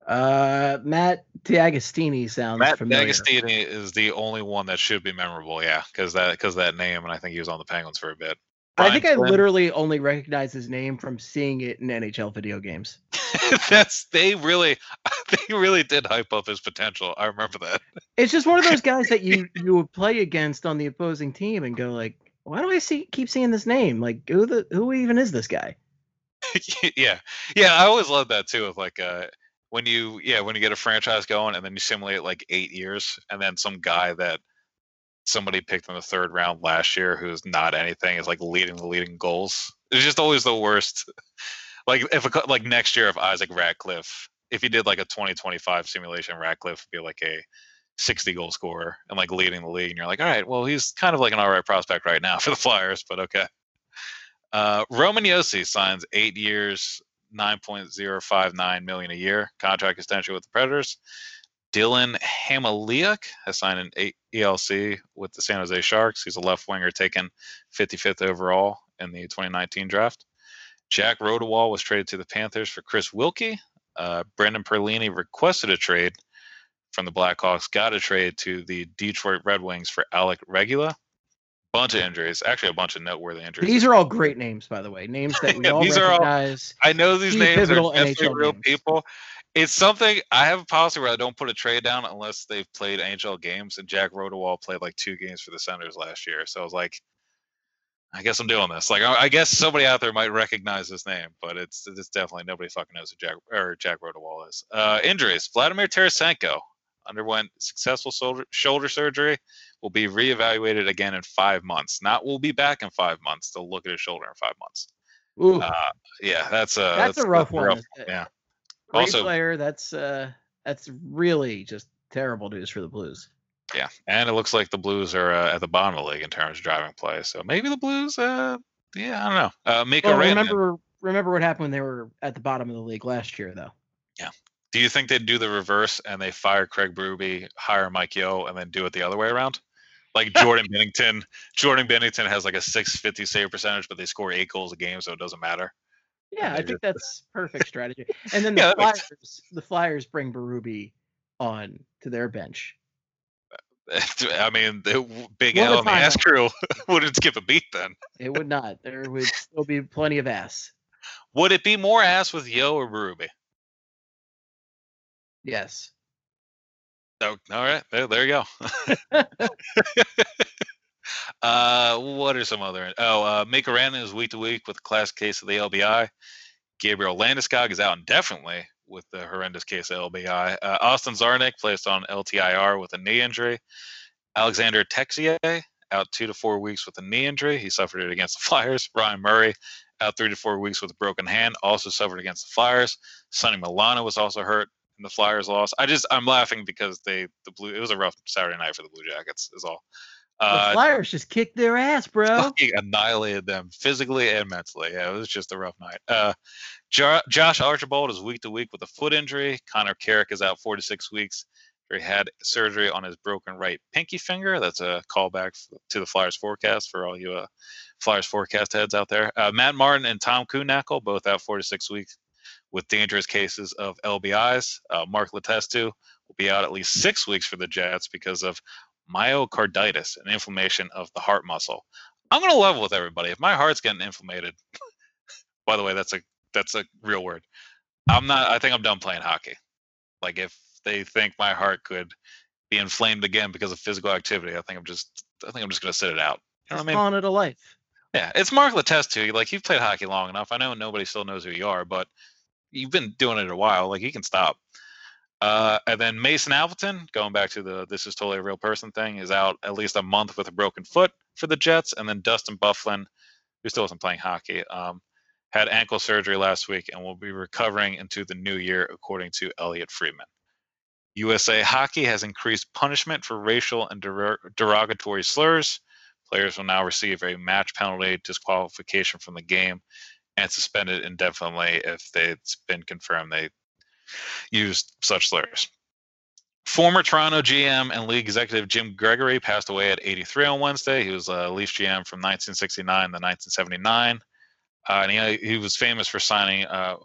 Uh, Matt D'Agostini sounds Matt familiar. D'Agostini is the only one that should be memorable, yeah, because that because that name, and I think he was on the Penguins for a bit. I think I literally only recognize his name from seeing it in NHL video games. [laughs] That's they really [laughs] they really did hype up his potential. I remember that. It's just one of those guys that you [laughs] you would play against on the opposing team and go like, why do I see keep seeing this name? Like, who the who even is this guy? yeah, yeah. I always love that too. Of like uh, when you yeah when you get a franchise going and then you simulate like eight years and then some guy that somebody picked in the third round last year who's not anything is like leading the leading goals. It's just always the worst. Like if a, like next year if Isaac Ratcliffe if he did like a 2025 simulation Ratcliffe would be like a 60 goal scorer and like leading the league and you're like all right well he's kind of like an all right prospect right now [laughs] for the Flyers but okay. Uh, Roman Josi signs eight years, nine point zero five nine million a year contract extension with the Predators. Dillon Hamaliuk has signed an A- ELC with the San Jose Sharks. He's a left winger taken 55th overall in the 2019 draft. Jack Rodewald was traded to the Panthers for Chris Wilkie. Uh, Brendan Perlini requested a trade from the Blackhawks, got a trade to the Detroit Red Wings for Alec Regula. Bunch of injuries, actually a bunch of noteworthy injuries. These are all great names, by the way. Names that we [laughs] Yeah, all these are all- recognize. I know these names are definitely real names. people. It's something I have a policy where I don't put a trade down unless they've played NHL games. And Jack Rodewald played like two games for the Senators last year, so I was like, I guess I'm doing this. Like, I I guess somebody out there might recognize this name, but it's it's definitely nobody fucking knows who Jack or Jack Rodewald is. Uh, injuries: Vladimir Tarasenko underwent successful shoulder shoulder surgery. Will be reevaluated again in five months. Not will be back in five months. They'll look at his shoulder in five months. Ooh, Uh, yeah, that's a that's, a rough one. Uh, Yeah. Great Also- player. That's uh, That's really just terrible news for the Blues. Yeah, and it looks like the Blues are uh, at the bottom of the league in terms of driving play. So maybe the Blues, uh, yeah, I don't know. Uh, Mikko Well, Rantanen, remember remember what happened when they were at the bottom of the league last year, though. Yeah. Do you think they'd do the reverse and they fire Craig Berube, hire Mike Yeo, and then do it the other way around? Like [laughs] Jordan Binnington. Jordan Binnington has like a 650 save percentage, but they score eight goals a game, so it doesn't matter. Yeah, I think that's perfect strategy. And then [laughs] the Yeah, that makes Flyers, the Flyers bring Berube on to their bench. [laughs] I mean, the Big L and the ass [laughs] crew wouldn't skip a beat then. It would not. There would still be plenty of ass. Would it be more ass with Yeo or Berube? Yes. Oh, all right, there, there you go. Uh, what are some other? Oh, uh, Mikko Rantanen is week to week with a class case of the LBI. Gabriel Landeskog is out indefinitely with the horrendous case of LBI. Uh, Austin Czarnik placed on LTIR with a knee injury. Alexander Texier out two to four weeks with a knee injury. He suffered it against the Flyers. [laughs] Ryan Murray out three to four weeks with a broken hand, also suffered against the Flyers. Sonny Milano was also hurt in the Flyers loss. I just I'm laughing because they the blue it was a rough Saturday night for the Blue Jackets is all. The Uh, Flyers just kicked their ass, bro. annihilated them physically and mentally. Yeah, it was just a rough night. Uh, jo- Josh Archibald is week to week with a foot injury. Connor Carrick is out four to six weeks. He had surgery on his broken right pinky finger. That's a callback to the Flyers forecast for all you uh, Flyers forecast heads out there. Uh, Matt Martin and Tom Kuhnhackl both out four to six weeks with dangerous cases of LBIs. Uh, Mark Letestu will be out at least six weeks for the Jets because of myocarditis, an inflammation of the heart muscle. I'm gonna level with everybody. If my heart's getting inflamed, [laughs] by the way, that's a that's a real word. I'm not. I think I'm done playing hockey. Like if they think my heart could be inflamed again because of physical activity, I think I'm just. I think I'm just gonna sit it out. You know what I mean? calling it a life. Yeah, it's Mark Letestu. Like you've played hockey long enough. I know nobody still knows who you are, but you've been doing it a while. Like you can stop. Uh, and then Mason Appleton, going back to the this is totally a real person thing, is out at least a month with a broken foot for the Jets. And then Dustin Byfuglien, who still isn't playing hockey, um, had ankle surgery last week and will be recovering into the new year, according to Elliotte Friedman. USA Hockey has increased punishment for racial and der- derogatory slurs. Players will now receive a match penalty, disqualification from the game, and suspended indefinitely if they- it's been confirmed they used such slurs. Former Toronto GM and league executive Jim Gregory passed away at 83 on Wednesday. He was a Leafs GM from 1969 to 1979. Uh, and he, he was famous for signing uh,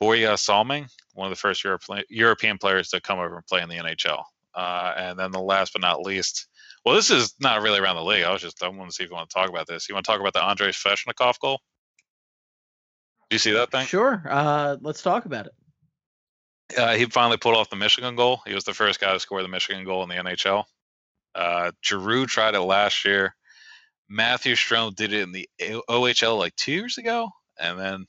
Borje Salming, one of the first Europe, European players to come over and play in the NHL. Uh, and then the last but not least, well, this is not really around the league. I was just I want to see if you want to talk about this. You want to talk about the Andrei Svechnikov goal? Do you see that thing? Sure. Uh, let's talk about it. Uh, he finally pulled off the Michigan goal. He was the first guy to score the Michigan goal in the NHL. Uh, Giroux tried it last year. Matthew Strome did it in the OHL like two years ago, and then,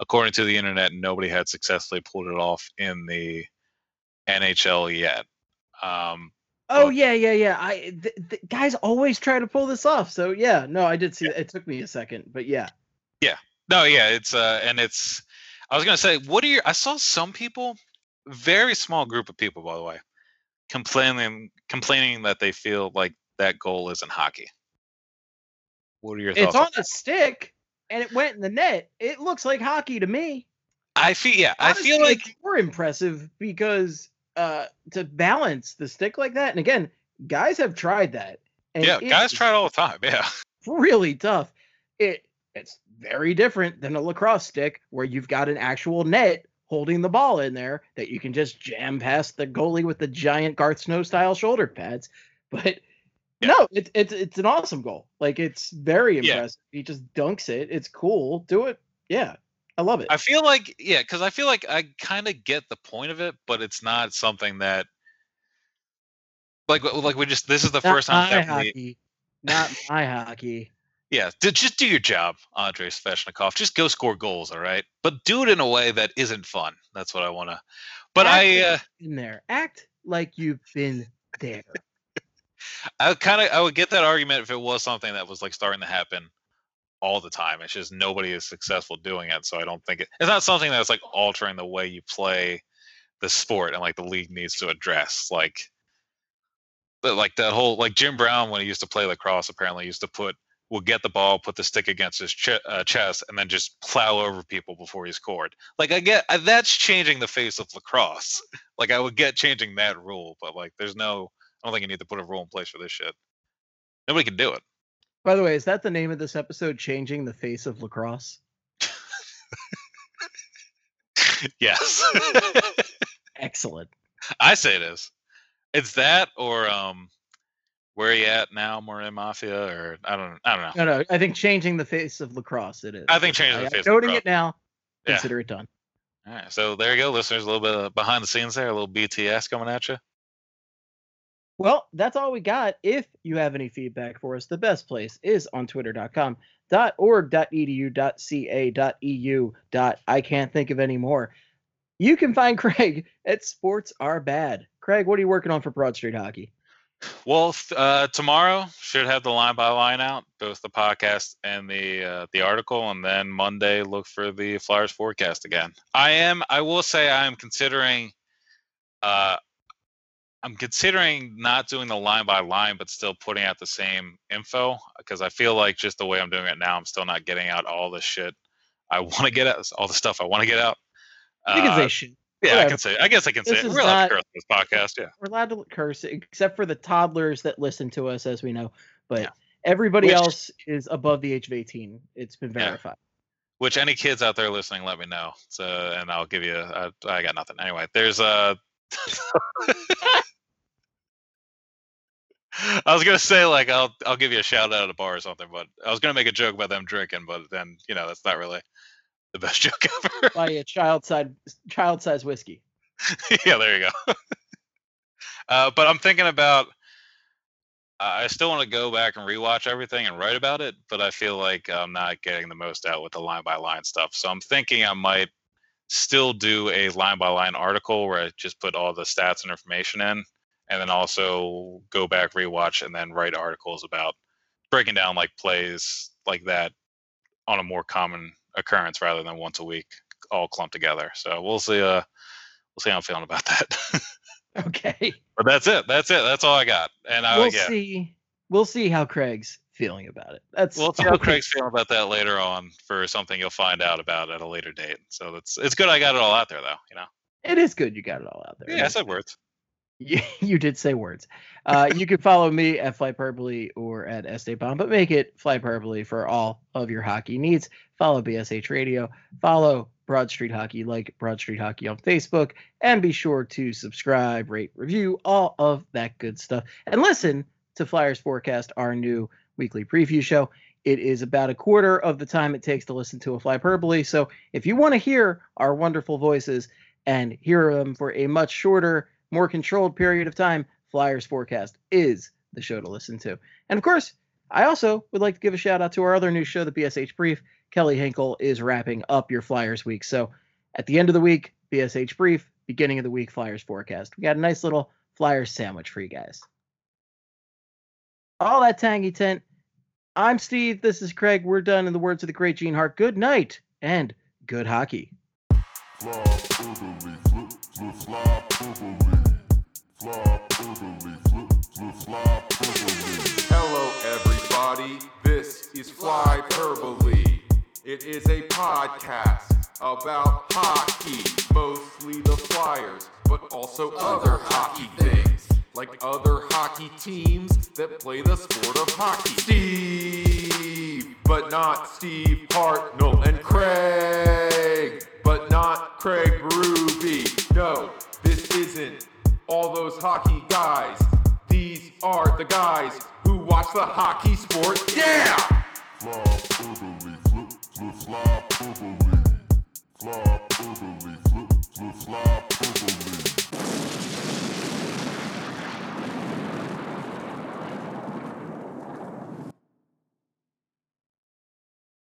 according to the internet, nobody had successfully pulled it off in the NHL yet. Um, Oh Well- yeah, yeah, yeah. I th- th- guys always try to pull this off. So yeah, no, I did see. It took me a second, but yeah. yeah. No, yeah, it's uh, and it's. I was gonna say, what are your? I saw some people, very small group of people, by the way, complaining complaining that they feel like that goal isn't hockey. What are your thoughts? It's on on a stick and it went in the net. It looks like hockey to me. I feel yeah, I feel like it's more impressive because uh to balance the stick like that, and again, guys have tried that. And yeah, guys try it all the time. Yeah, [laughs] really tough. It it's very different than a lacrosse stick where you've got an actual net holding the ball in there that you can just jam past the goalie with the giant Garth Snow style shoulder pads. [laughs] But Yeah. no, it's it's it's an awesome goal. Like it's very Yeah. impressive. He just dunks it. It's cool. Do it. Yeah. I love it. I feel like yeah, because I feel like I kind of get the point of it, but it's not something that like like we just this is the Not first time my hockey. Not my hockey. Yeah, just do your job, Andrei Svechnikov. Just go score goals, all right? But do it in a way that isn't fun. That's what I want to. But I, uh, in there. Act like you've been there. [laughs] I kind of, I would get that argument if it was something that was like starting to happen all the time. It's just nobody is successful doing it, so I don't think it. It's not something that's like altering the way you play the sport and like the league needs to address. Like, but like that whole like Jim Brown when he used to play lacrosse apparently used to put will get the ball, put the stick against his ch- uh, chest, and then just plow over people before he scored. Like I get uh, that's changing the face of lacrosse. [laughs] like I would get changing that rule, but like there's no. I don't think you need to put a rule in place for this shit. Nobody can do it. By the way, is that the name of this episode? Changing the face of lacrosse. [laughs] yes. [laughs] Excellent. I say it is. It's that or um where are you at now, Morin Mafia, or I don't I don't know. No, no. I think changing the face of lacrosse. It is. I think changing the face of Noting it now. Yeah. Consider it done. All right, so there you go, listeners. A little bit of behind the scenes there, a little BTS coming at you. Well, that's all we got. If you have any feedback for us, the best place is on twitter.com, .org, .edu, .ca, .eu, I can't think of any more. You can find [laughs] Craig at Sports Are Bad. Craig, what are you working on for Broad Street Hockey? Well, uh, tomorrow should have the line by line out, both the podcast and the uh, the article, and then Monday look for the Flyers forecast again. I am, I will say, I am considering, uh, I'm considering not doing the line by line, but still putting out the same info because I feel like just the way I'm doing it now, I'm still not getting out all the shit I want to get out, all the stuff I want to get out. You can Uh, say shit. Yeah, I can say. I guess I can This say. it. We're allowed to not- curse this podcast. Yeah. We're allowed to curse, except for the toddlers that listen to us, as we know. But Yeah. everybody Which- else is above the age of 18. It's been Yeah. verified. which any kids out there listening let me know so and i'll give you I I got nothing anyway there's uh, a [laughs] i was gonna say like i'll i'll give you a shout out at a bar or something but i was gonna make a joke about them drinking but then you know that's not really the best [laughs] joke ever [laughs] Buy a child side child size whiskey. [laughs] yeah there you go uh, but i'm thinking about I still want to go back and rewatch everything and write about it, but I feel like I'm not getting the most out with the line by line stuff. So I'm thinking I might still do a line by line article where I just put all the stats and information in, and then also go back, rewatch, and then write articles about breaking down like plays like that on a more common occurrence rather than once a week all clumped together. So we'll see. Uh, we'll see how I'm feeling about that. [laughs] Okay. but that's it. That's it. That's all I got. And I, we'll yeah. see. We'll see how Craig's feeling about it. That's We'll see how Craig's feeling about that later on for something you'll find out about at a later date. So that's it's good I got it all out there though, you know. It is good you got it all out there. Yeah, I said words. [laughs] You, did say words. Uh, you can follow me at Flyperbole or at Estebomb, but make it Flyperbole for all of your hockey needs. Follow BSH Radio. Follow Broad Street Hockey, like Broad Street Hockey on Facebook, and be sure to subscribe, rate, review, all of that good stuff. And listen to Flyers Forecast, our new weekly preview show. It is about a quarter of the time it takes to listen to a Flyperbole. So if you want to hear our wonderful voices and hear them for a much shorter, more controlled period of time, Flyers Forecast is the show to listen to. And of course, I also would like to give a shout out to our other new show, the BSH Brief. Kelly Hinkle is wrapping up your Flyers week. So at the end of the week, BSH Brief, beginning of the week, Flyers Forecast. We got a nice little Flyers sandwich for you guys. All that tangy tent. I'm Steve. This is Craig. We're done in the words of the great Gene Hart. Good night and good hockey. Fly flip, flip, fly. Fly flip, flip, fly. Hello, everybody. This is Fly Verbally. It is a podcast about hockey, mostly the Flyers, but also other hockey things, like other hockey teams that play the sport of hockey. Steve, but not Steve Hartnell, and Craig, but not Craig Ruby. No, this isn't all those hockey guys. These are the guys who watch the hockey sport. Yeah! Fly flip, flip, fly. Fly flip, flip, fly.